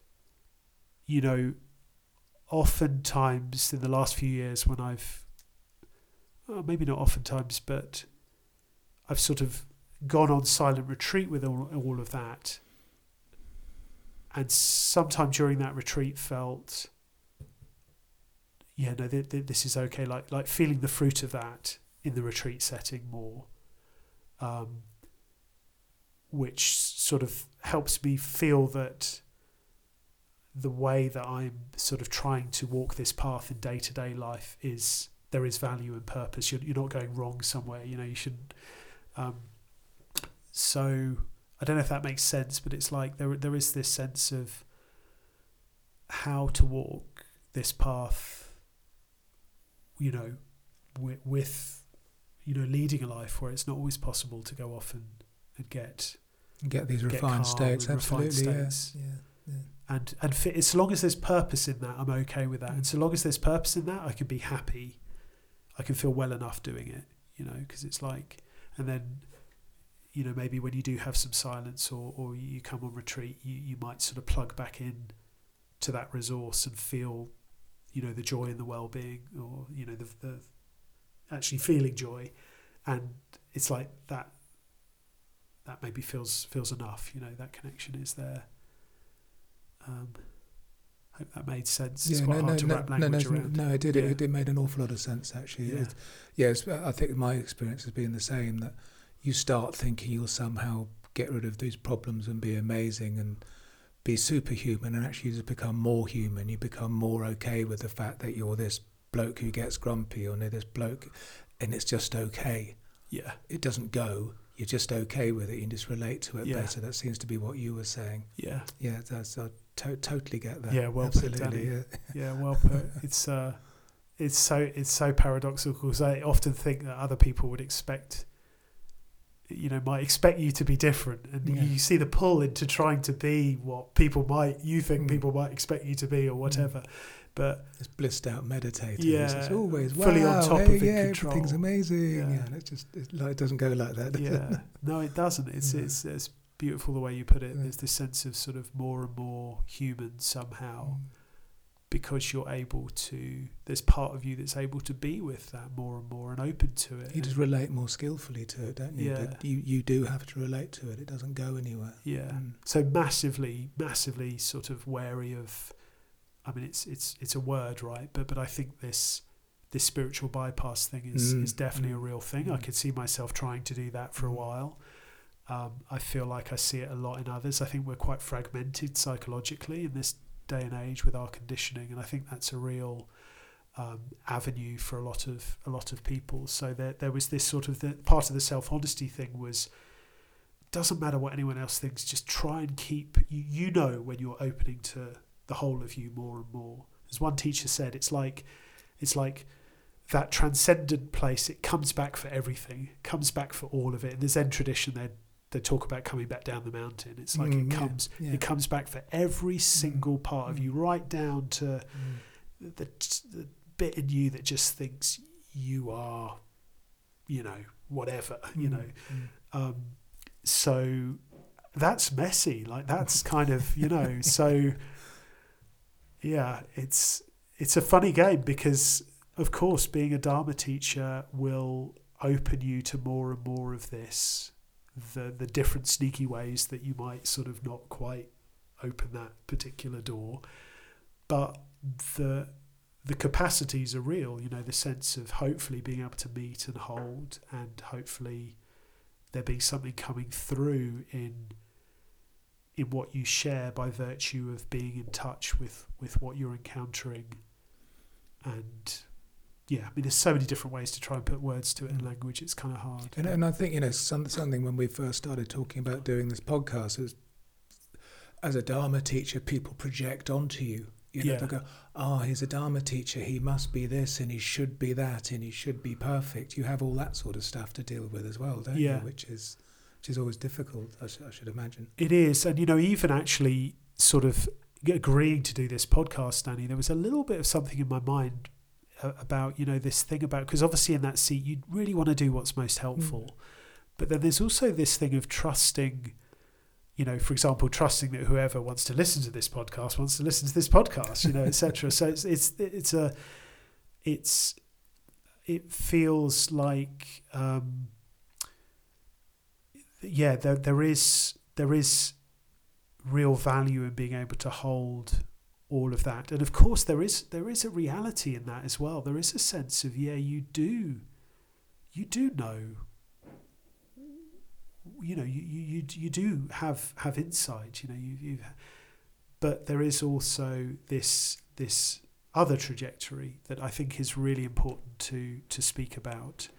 you know, oftentimes in the last few years when I've, well, maybe not oftentimes, but I've sort of gone on silent retreat with all, all of that. And sometime during that retreat felt, yeah, no, th- th- this is okay. Like like feeling the fruit of that in the retreat setting more, um, which sort of helps me feel that the way that I'm sort of trying to walk this path in day to day life is there is value and purpose. You're, you're not going wrong somewhere. You know, you shouldn't. Um, so I don't know if that makes sense, but it's like there there is this sense of how to walk this path. You know, with, with you know leading a life where it's not always possible to go off and, and get get these Get refined states. and refined Absolutely, yeah. states. yeah. and and fit, as long as there's purpose in that, I'm okay with that. Mm. And so long as there's purpose in that, I can be happy. I can feel well enough doing it, you know, because it's like, and then, you know, maybe when you do have some silence or or you come on retreat, you you might sort of plug back in to that resource and feel, you know, the joy and the well-being, or you know, the the actually feeling joy, and it's like that. That maybe feels feels enough, you know. That connection is there. Um, I hope that made sense. It's Yeah, quite no, no, to no, wrap no, no, no, around. no, it did. It, it made an awful lot of sense, actually. Yeah. Yes, I think my experience has been the same. That you start thinking you'll somehow get rid of these problems and be amazing and be superhuman, and actually you just become more human. You become more okay with the fact that you're this bloke who gets grumpy, or near this bloke, and it's just okay. Yeah, It doesn't go. You're just okay with it. You just relate to it Yeah. better. That seems to be what you were saying. yeah, Yeah, that's I to- totally get that. Yeah, well put, absolutely. Danny. yeah. yeah. Well put. it's uh, it's so it's so paradoxical because I often think that other people would expect, you know, might expect you to be different, and Yeah. you see the pull into trying to be what people might you think Mm. people might expect you to be or whatever. But It's blissed out meditating Yeah, it's always fully on top hey, of yeah, control. everything's amazing. Yeah. Yeah, it just it, like, it doesn't go like that. does it? yeah, no, it doesn't. It's No. it's it's beautiful the way you put it. Yeah. There's this sense of sort of more and more human somehow. Mm. Because you're able to there's part of you that's able to be with that more and more and open to it You just relate more skillfully to it, don't you? Yeah. But you you do have to relate to it. It doesn't go anywhere. yeah Mm. so massively massively sort of wary of i mean it's it's it's a word right but but i think this this spiritual bypass thing is Mm, is definitely a mm, real thing i mm. could see myself trying to do that for a Mm. while um, I feel like I see it a lot in others. I think we're quite fragmented psychologically in this day and age with our conditioning, and I think that's a real um, avenue for a lot of a lot of people. So there there was this sort of the part of the self honesty thing was doesn't matter what anyone else thinks. Just try and keep you, you know when you're opening to the whole of you more and more. As one teacher said, it's like it's like that transcendent place. It comes back for everything. Comes back for all of it. In the Zen tradition, they they talk about coming back down the mountain. It's like Mm, it comes yeah. it comes back for every single part of Mm. you, right down to Mm. the, the bit in you that just thinks you are, you know, whatever, you Mm, know. mm. Um, so that's messy. Like that's kind of, you know, so yeah, it's it's a funny game because of course being a Dharma teacher will open you to more and more of this, the the different sneaky ways that you might sort of not quite open that particular door. But the the capacities are real, you know, the sense of hopefully being able to meet and hold and hopefully there being something coming through in in what you share by virtue of being in touch with with what you're encountering and yeah i mean there's so many different ways to try and put words to it in language it's kind of hard And, and I think you know some, something when we first started talking about doing this podcast is, as a Dharma teacher, people project onto you. You know, Yeah. they go, "Oh, he's a Dharma teacher. He must be this, and he should be that, and he should be perfect." You have all that sort of stuff to deal with as well, don't Yeah. you? Which is, which is always difficult. I, sh- I should imagine. It is, and you know, even actually sort of agreeing to do this podcast, Danny, there was a little bit of something in my mind about you know this thing about because obviously in that seat you really want to do what's most helpful, but then there's also this thing of trusting. You know, for example, trusting that whoever wants to listen to this podcast wants to listen to this podcast, you know, etc. so it's it's it's a it's it feels like um, yeah, there there is there is real value in being able to hold all of that. And of course there is there is a reality in that as well. There is a sense of yeah, you do you do know you know, you, you, you, do have have insight, you know, you you but there is also this this other trajectory that I think is really important to to speak about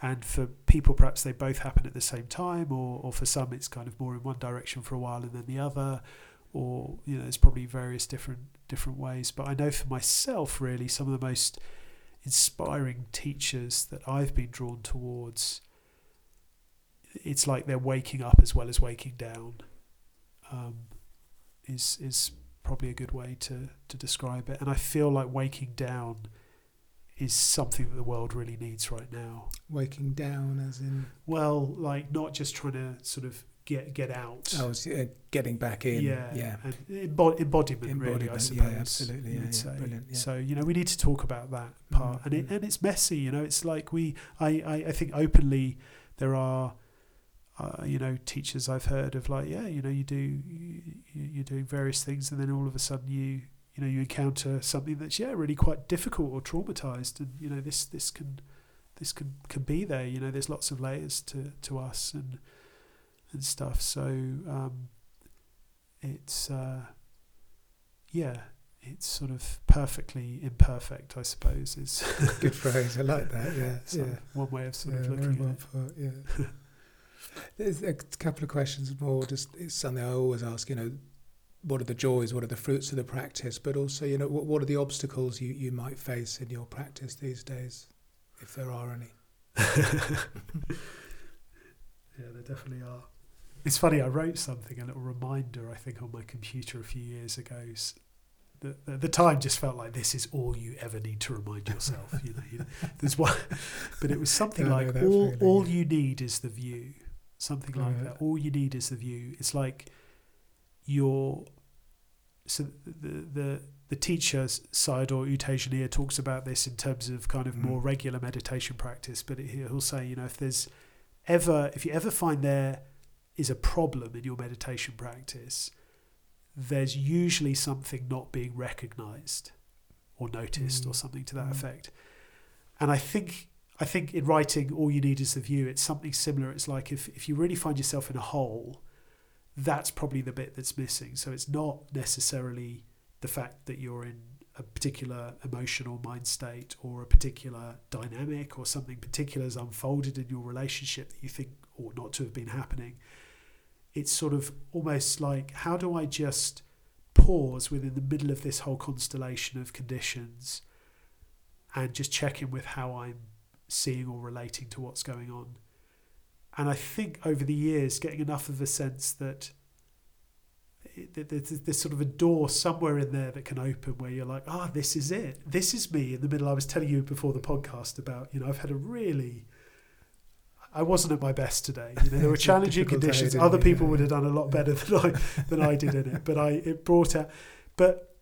and for people perhaps they both happen at the same time or, or for some it's kind of more in one direction for a while and then the other or you know there's probably various different different ways but i know for myself really some of the most inspiring teachers that i've been drawn towards it's like they're waking up as well as waking down um, is is probably a good way to to describe it. And i feel like waking down is something that the world really needs right now. Waking down, as in, well, like not just trying to sort of get get out. I was uh, getting back in. yeah, yeah. and embod- embodiment, really, I suppose. yeah, absolutely, yeah, yeah, brilliant, yeah. So you know, we need to talk about that part, Mm, and it mm. and it's messy. You know, it's like we, I, I, I think openly there are. Uh, you know, teachers I've heard of like, yeah, you know, you do, you, you're doing various things, and then all of a sudden you, you know, you encounter something that's yeah, really quite difficult or traumatized, and you know, this this can, this can can be there. You know, there's lots of layers to to us and and stuff. So um, it's uh, yeah, it's sort of perfectly imperfect, I suppose. Is Good phrase. I like that. Yeah. sort yeah. one way of sort yeah, of looking at it. put, yeah. There's a couple of questions more. Just it's something I always ask. You know, what are the joys? What are the fruits of the practice? But also, you know, what, what are the obstacles you, you might face in your practice these days, if there are any? Yeah, there definitely are. It's funny. I wrote something, a little reminder, I think, on my computer a few years ago. s- The, the, time just felt like this is all you ever need to remind yourself. You know, you know there's one, but it was something like all feeling, all yeah. you need is the view, something like Right. that. All you need is the view. It's like your so the the the teacher Sayadaw U Tejaniya talks about this in terms of kind of Mm. more regular meditation practice. But he- he'll say, you know, if there's ever if you ever find there is a problem in your meditation practice, there's usually something not being recognized or noticed or Mm. something to that Mm. effect. And I think I think in writing all you need is the view, it's something similar. It's like if, if you really find yourself in a hole, that's probably the bit that's missing. So it's not necessarily the fact that you're in a particular emotional mind state or a particular dynamic or something particular has unfolded in your relationship that you think ought not to have been happening. It's sort of almost like how do I just pause within the middle of this whole constellation of conditions and just check in with how I'm seeing or relating to what's going on. And I think over the years, getting enough of a sense that there's sort of a door somewhere in there that can open where you're like, ah, this is it. This is me in the middle. I was telling you before the podcast about, you know, I've had a really, I wasn't at my best today. You know, there were challenging conditions. Other people Yeah, would have done a lot better than I than I did in it. But I it brought out. But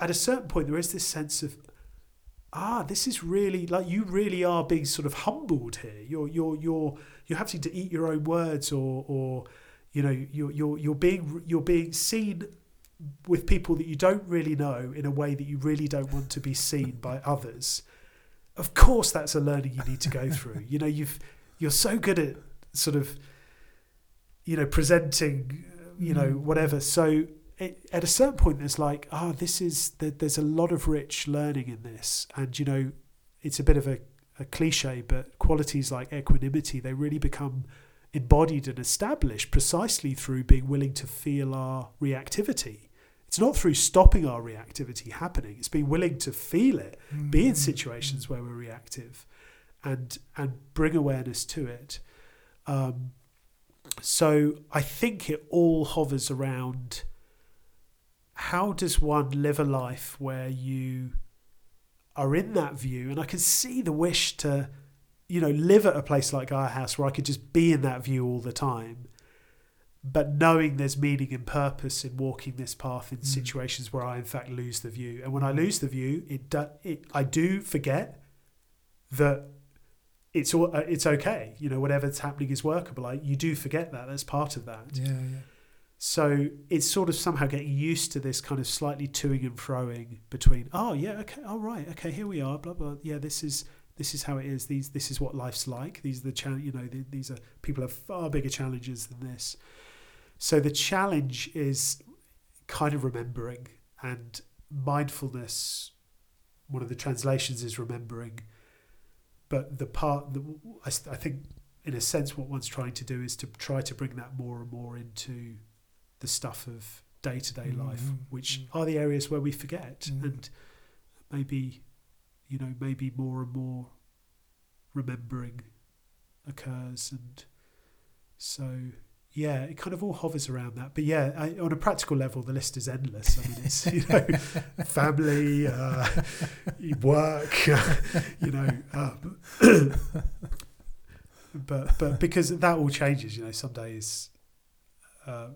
at a certain point, there is this sense of, ah, this is really like you really are being sort of humbled here. You're you're you're you're having to eat your own words, or or you know you're you're you're being you're being seen with people that you don't really know in a way that you really don't want to be seen by others. Of course, that's a learning you need to go through. You know, you've you're so good at sort of you know presenting you know Mm. whatever. So it, at a certain point there's like ah this is there, there's a lot of rich learning in this. And you know it's a bit of a, a cliche but qualities like equanimity they really become embodied and established precisely through being willing to feel our reactivity. It's not through stopping our reactivity happening. It's being willing to feel it be in Mm. situations where we're reactive and and bring awareness to it. Um, so I think it all hovers around how does one live a life where you are in that view? And I can see the wish to you know live at a place like our house where I could just be in that view all the time but knowing there's meaning and purpose in walking this path in Mm. situations where I in fact lose the view. And when I lose the view it, do, it I do forget that it's all, uh, it's okay you know whatever's happening is workable. Like you do forget that that's part of that. Yeah, yeah. so it's sort of somehow getting used to this kind of slightly toing and froing between oh yeah okay all right okay here we are blah blah yeah this is this is how it is these this is what life's like these are the challenge you know the, these are people have far bigger challenges than this. So the challenge is kind of remembering and mindfulness one of the translations is remembering but the part that I, I think in a sense what one's trying to do is to try to bring that more and more into the stuff of day-to-day life Mhm, which mm. are the areas where we forget Mm. and maybe you know maybe more and more remembering occurs and so yeah it kind of all hovers around that. But yeah I, on a practical level the list is endless. I mean it's you know family uh, work you know um, but but because that all changes you know some days uh,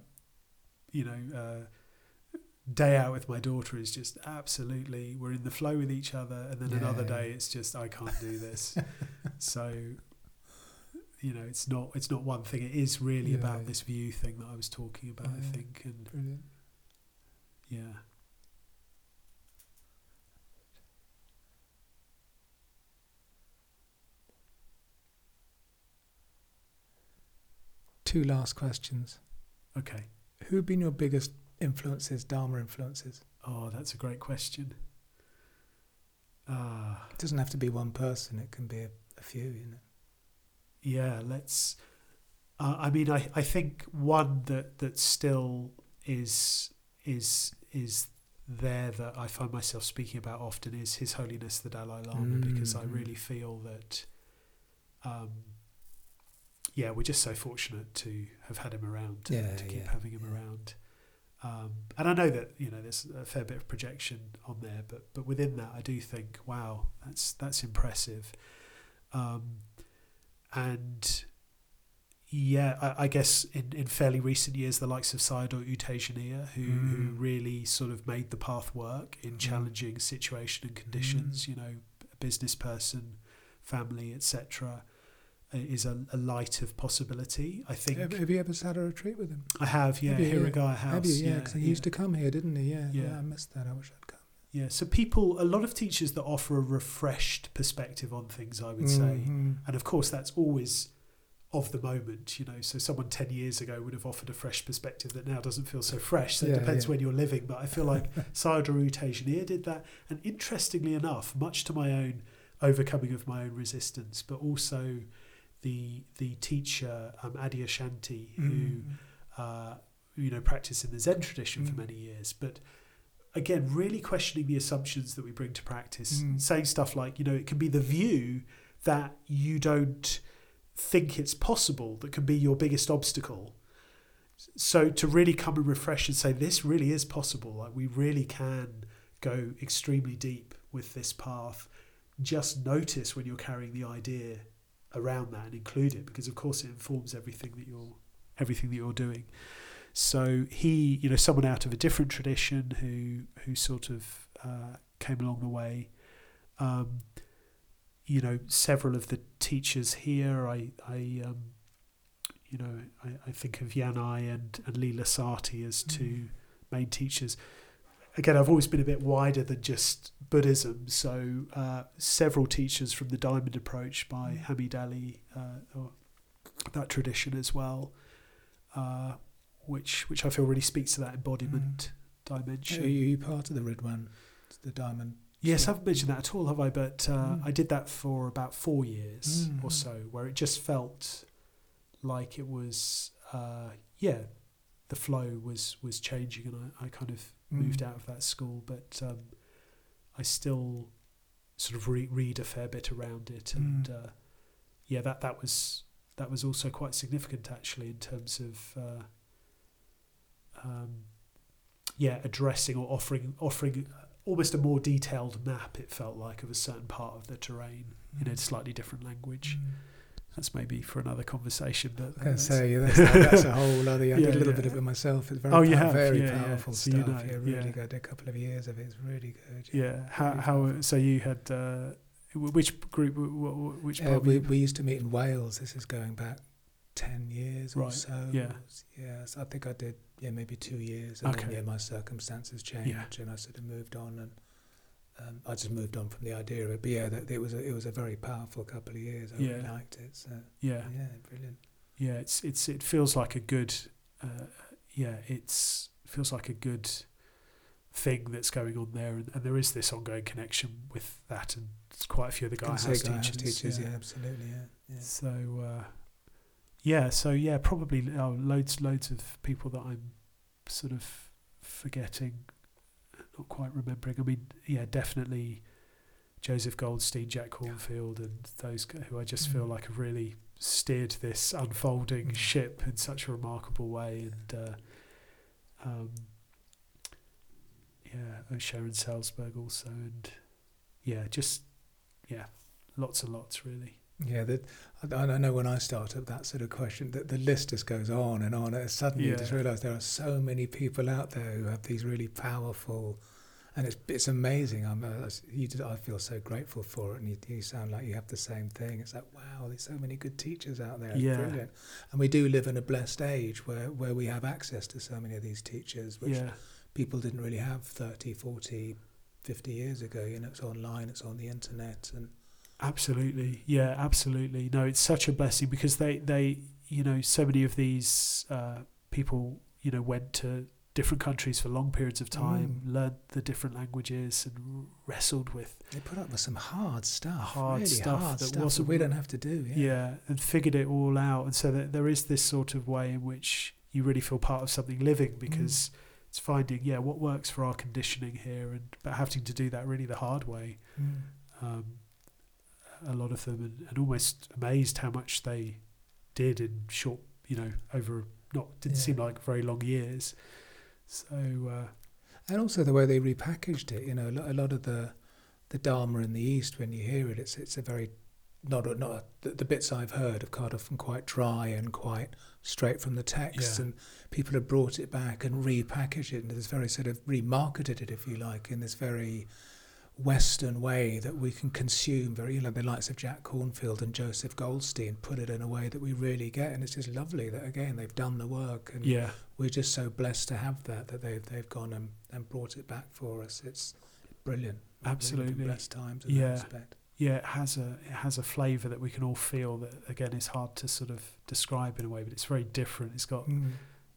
you know uh, day out with my daughter is just absolutely we're in the flow with each other and then another day it's just i can't do this. So you know it's not it's not one thing it is really Yeah. about this view thing that i was talking about i think and Brilliant. yeah Two last questions. okay Who have been your biggest influences, Dharma influences? oh that's a great question uh, It doesn't have to be one person, it can be a, a few, you know. Yeah let's uh, i mean I, I think one that that still is is is there that i find myself speaking about often is his holiness the dalai lama because i really feel that um yeah we're just so fortunate to have had him around to, Yeah, to keep yeah, having him yeah. around um, and I know that you know there's a fair bit of projection on there, but but within that, I do think, wow, that's that's impressive. Um, and yeah, I, I guess in, in fairly recent years, the likes of Sayadaw U Tejaniya, who, who Mm. really sort of made the path work in Mm. challenging situation and conditions, Mm. you know, a business person, family, etc., is a, a light of possibility. I think Have, have you ever sat a retreat with him? I have, yeah, Have you? here at Gaia House. have you? Yeah, yeah, because he yeah. used to come here, didn't he? Yeah, yeah. Yeah. I missed that. I wish I'd come. Yeah, so people, a lot of teachers that offer a refreshed perspective on things, I would say, Mhm. and of course that's always of the moment, you know. So someone ten years ago would have offered a fresh perspective that now doesn't feel so fresh. So Yeah, it depends yeah. when you're living, but I feel like Sayadaw Tejaniya did that, and interestingly enough, much to my own overcoming of my own resistance, but also the the teacher um, Adyashanti who Mm. uh, you know, practiced in the Zen tradition for Mm. many years. But again, really questioning the assumptions that we bring to practice, Mm. saying stuff like, you know, it can be the view that you don't think it's possible that can be your biggest obstacle. So to really come and refresh and say, this really is possible. Like we really can go extremely deep with this path. Just notice when you're carrying the idea around that and include it because of course it informs everything that you're everything that you're doing. So he, you know, someone out of a different tradition who who sort of uh, came along the way. Um, you know, several of the teachers here, I, I, um, you know, I, I think of Yanai and and Leela Sati as two Mm. main teachers. Again, I've always been a bit wider than just Buddhism. So uh, several teachers from the Diamond Approach by Mm. Hameed Ali, uh, or that tradition as well, uh, which which I feel really speaks to that embodiment dimension. Are you part of the Ridhwan, the diamond? Yes, I haven't mentioned that at all, have I? But uh, Mm. I did that for about four years Mm. or so, where it just felt like it was, uh, yeah, the flow was was changing, and I, I kind of moved Mm. out of that school, but um, I still sort of re- read a fair bit around it, and Mm. uh, yeah, that that was that was also quite significant actually in terms of. Um, yeah, addressing or offering offering almost a more detailed map. It felt like of a certain part of the terrain in a slightly different language. Mm. That's maybe for another conversation. But I was going to that's- say yeah, that's, that's a whole other. I Yeah, did a little yeah. bit of it myself. It's very, Oh, you have? very Yeah, powerful So you stuff. know, yeah, really good. A couple of years of it. It's really good. yeah. How really how so you had uh, which group? wh- wh- Which Uh, we, we used to meet in Wales. This is going back ten years or so. yeah. Yes, I think I did. Yeah, maybe two years. And then yeah, my circumstances changed, and I sort of moved on, and um, I just moved on from the idea of it. But yeah, that, it was a, it was a very powerful couple of years. I really liked it. So yeah. yeah, brilliant. yeah it's it's it feels like a good uh, yeah it's feels like a good thing that's going on there and, and there is this ongoing connection with that and it's quite a few of the guys say house Gaia House teachers, teachers, yeah. yeah, absolutely, yeah. yeah. so uh, yeah so yeah probably oh, loads loads of people that I'm sort of forgetting not quite remembering I mean yeah definitely Joseph Goldstein Jack Kornfield and those who I just feel Mm. like have really steered this unfolding Mm. ship in such a remarkable way and uh, um, yeah Sharon Salzberg also and yeah just yeah lots and lots really Yeah, that I, I know when I start up that sort of question, that the list just goes on and on. And suddenly you just realise there are so many people out there who have these really powerful, and it's it's amazing. I'm uh, you, did- I feel so grateful for it, and you, you sound like you have the same thing. It's like wow, there's so many good teachers out there. Yeah. brilliant. And we do live in a blessed age where where we have access to so many of these teachers, which yeah people didn't really have 30, 40, 50 years ago. You know, it's online, it's on the internet, and Absolutely, yeah, absolutely. No, it's such a blessing because they, they, you know, so many of these uh, people, you know, went to different countries for long periods of time, Mm. learned the different languages, and wrestled with, They put up with some hard stuff, Hard really stuff hard that stuff wasn't- we don't have to do. yeah. Yeah, and figured it all out. And so that there is this sort of way in which you really feel part of something living because it's finding, yeah, what works for our conditioning here, and but having to do that really the hard way. Mm. um, a lot of them, and, and almost amazed how much they did in short, you know, over not didn't Yeah. seem like very long years. So uh, and also the way they repackaged it. You know, a lot of the the Dharma in the East, when you hear it, it's it's a very not a, not a, the, the bits I've heard have quite often quite dry and quite straight from the text, Yeah. and people have brought it back and repackaged it into this very sort of remarketed it, if you like, in this very Western way that we can consume very, you know, the likes of Jack Kornfield and Joseph Goldstein put it in a way that we really get, and it's just lovely that again they've done the work, and yeah, we're just so blessed to have that that they've they've gone and, and brought it back for us. It's brilliant. Absolutely. blessed times in Yeah. that respect. yeah, it has a it has a flavour that we can all feel. That again is hard to sort of describe in a way, but it's very different. It's got Mm.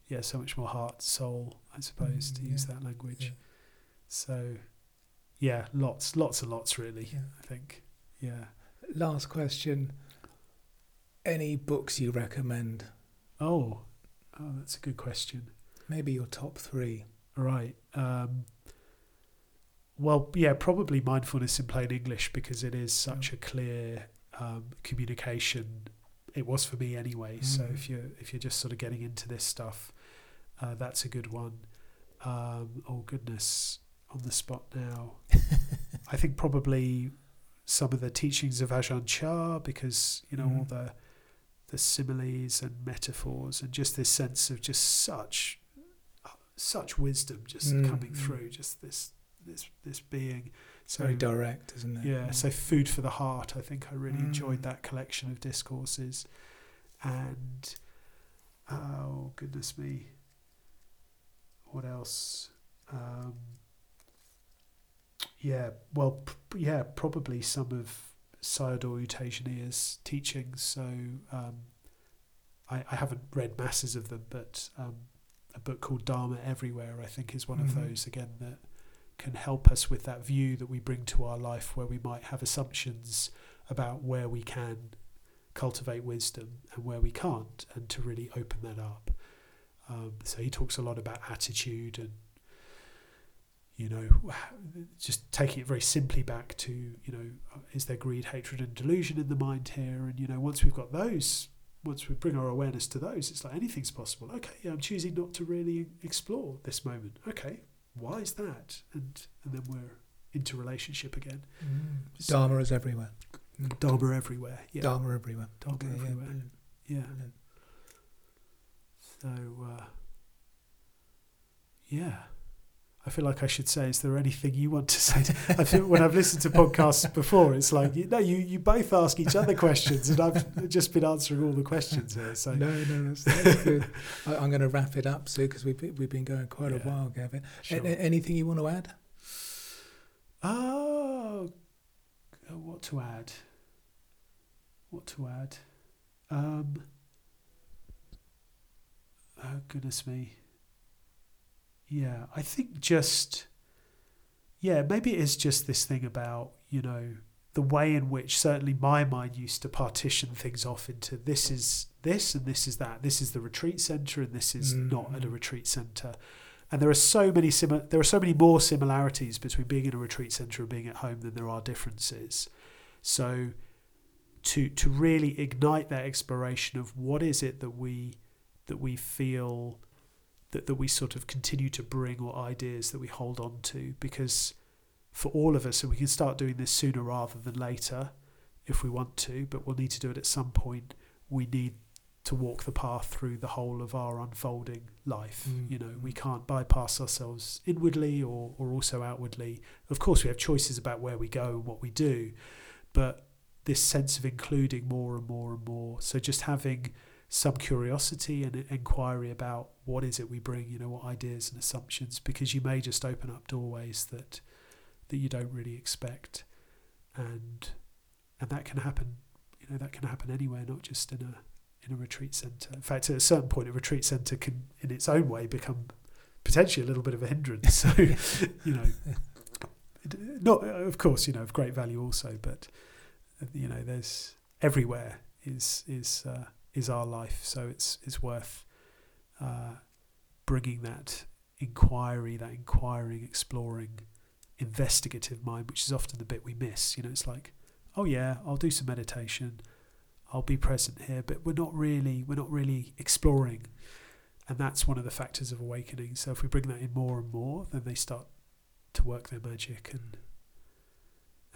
yeah so much more heart, soul, I suppose, to Mm, use that language. Yeah. So yeah, lots, lots and lots, really. Yeah. I think. Yeah. Last question. Any books you recommend? Oh, oh, that's a good question. Maybe your top three. Right. Um, well, yeah, probably mindfulness in plain English because it is such a clear um, communication. It was for me anyway. So Mhm. if you're if you're just sort of getting into this stuff, uh, that's a good one. Um, oh goodness, on the spot now. I think probably some of the teachings of Ajahn Chah because you know all Mhm. the the similes and metaphors and just this sense of just such such wisdom just Mm, coming mm. through just this this this being so very direct, isn't it? yeah so food for the heart i think i really enjoyed Mm. that collection of discourses and oh goodness me what else um, yeah well p- yeah probably some of Sayadaw U Tejaniya's teachings so um, I, I haven't read masses of them, but um, a book called Dharma Everywhere, I think, is one Mhm. of those again that can help us with that view that we bring to our life, where we might have assumptions about where we can cultivate wisdom and where we can't, and to really open that up. Um, so he talks a lot about attitude and you know just taking it very simply back to you know is there greed hatred and delusion in the mind here and you know once we've got those once we bring our awareness to those it's like anything's possible okay yeah, i'm choosing not to really explore this moment okay why is that and and then we're into relationship again So- Dharma is everywhere. Mm. dharma everywhere yeah Dharma everywhere. Dharma Okay, everywhere brilliant, yeah brilliant. So, uh, yeah. I feel like I should say, is there anything you want to say? I feel when I've listened to podcasts before, it's like, you, no, you, you both ask each other questions, and I've just been answering all the questions here. So, No, no, that's, that's good. I, I'm going to wrap it up soon because we've been, we've been going quite a while, Gavin. Sure. a- anything you want to add? Oh, uh, what to add? What to add? Um, oh, goodness me. Yeah, I think just, yeah, maybe it is just this thing about, you know, the way in which certainly my mind used to partition things off into this is this and this is that. This is the retreat center and this is not at a Mhm. retreat center. And there are so many simi- there are so many more similarities between being in a retreat center and being at home than there are differences. So to to really ignite that exploration of what is it that we that we feel that, that we sort of continue to bring or ideas that we hold on to because for all of us and we can start doing this sooner rather than later if we want to but we'll need to do it at some point we need to walk the path through the whole of our unfolding life Mm. you know we can't bypass ourselves inwardly or, or also outwardly of course we have choices about where we go and what we do but this sense of including more and more and more so just having some curiosity and inquiry about what is it we bring, you know, what ideas and assumptions, because you may just open up doorways that that you don't really expect, and and that can happen, you know, that can happen anywhere, not just in a in a retreat centre. In fact, at a certain point, a retreat centre can, in its own way, become potentially a little bit of a hindrance. So, you know, not of course, you know, of great value also, but you know, there's everywhere is is uh, is our life. So it's it's worth uh, bringing that inquiry, that inquiring, exploring, investigative mind, which is often the bit we miss. You know, it's like, oh yeah, I'll do some meditation, I'll be present here, but we're not really we're not really exploring, and that's one of the factors of awakening. So if we bring that in more and more, then they start to work their magic and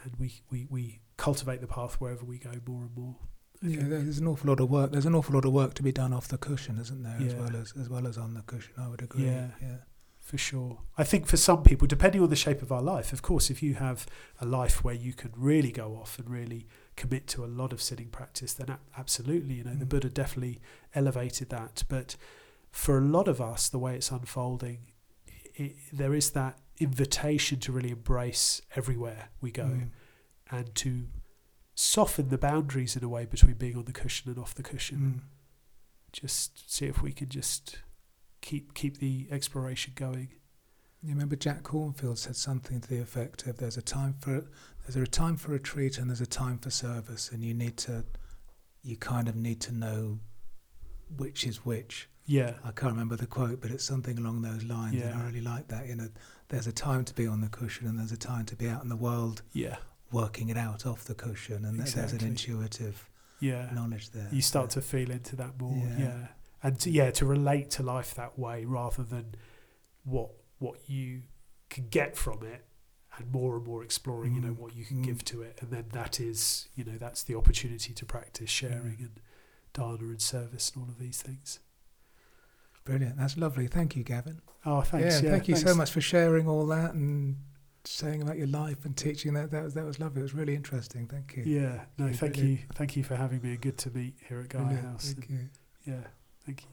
and we, we, we cultivate the path wherever we go more and more. Yeah, there's an awful lot of work. There's an awful lot of work to be done off the cushion, isn't there? As well as as well as on the cushion. I would agree. Yeah. yeah. for sure. I think for some people, depending on the shape of our life, of course, if you have a life where you can really go off and really commit to a lot of sitting practice, then a- absolutely, you know, the Mm. Buddha definitely elevated that. But for a lot of us, the way it's unfolding, i there is that invitation to really embrace everywhere we go Mm. and to soften the boundaries in a way between being on the cushion and off the cushion. Mm. Just see if we can just keep keep the exploration going. You remember Jack Kornfield said something to the effect of "There's a time for there's a time for retreat and there's a time for service, and you need to, you kind of need to know which is which." Yeah. I can't remember the quote, but it's something along those lines, and Yeah. I really like that. You know, there's a time to be on the cushion, and there's a time to be out in the world Yeah. Working it out off the cushion, and there's an intuitive Yeah. knowledge there. You start So- to feel into that more. Yeah. Yeah. And to, yeah, to relate to life that way rather than what what you can get from it and more and more exploring, you know, Mm. what you can Mm. give to it. And then that is, you know, that's the opportunity to practice sharing Mm. and dana and service and all of these things. Brilliant. That's lovely. Thank you, Gavin. Oh, thanks. yeah, Yeah, thank you so much for sharing all that and saying about your life and teaching that. That was that was lovely. It was really interesting. Thank you. Yeah, no, thank brilliant. you, thank you for having me, and good to meet here at Gaia. House. Thank And, you. yeah, thank you.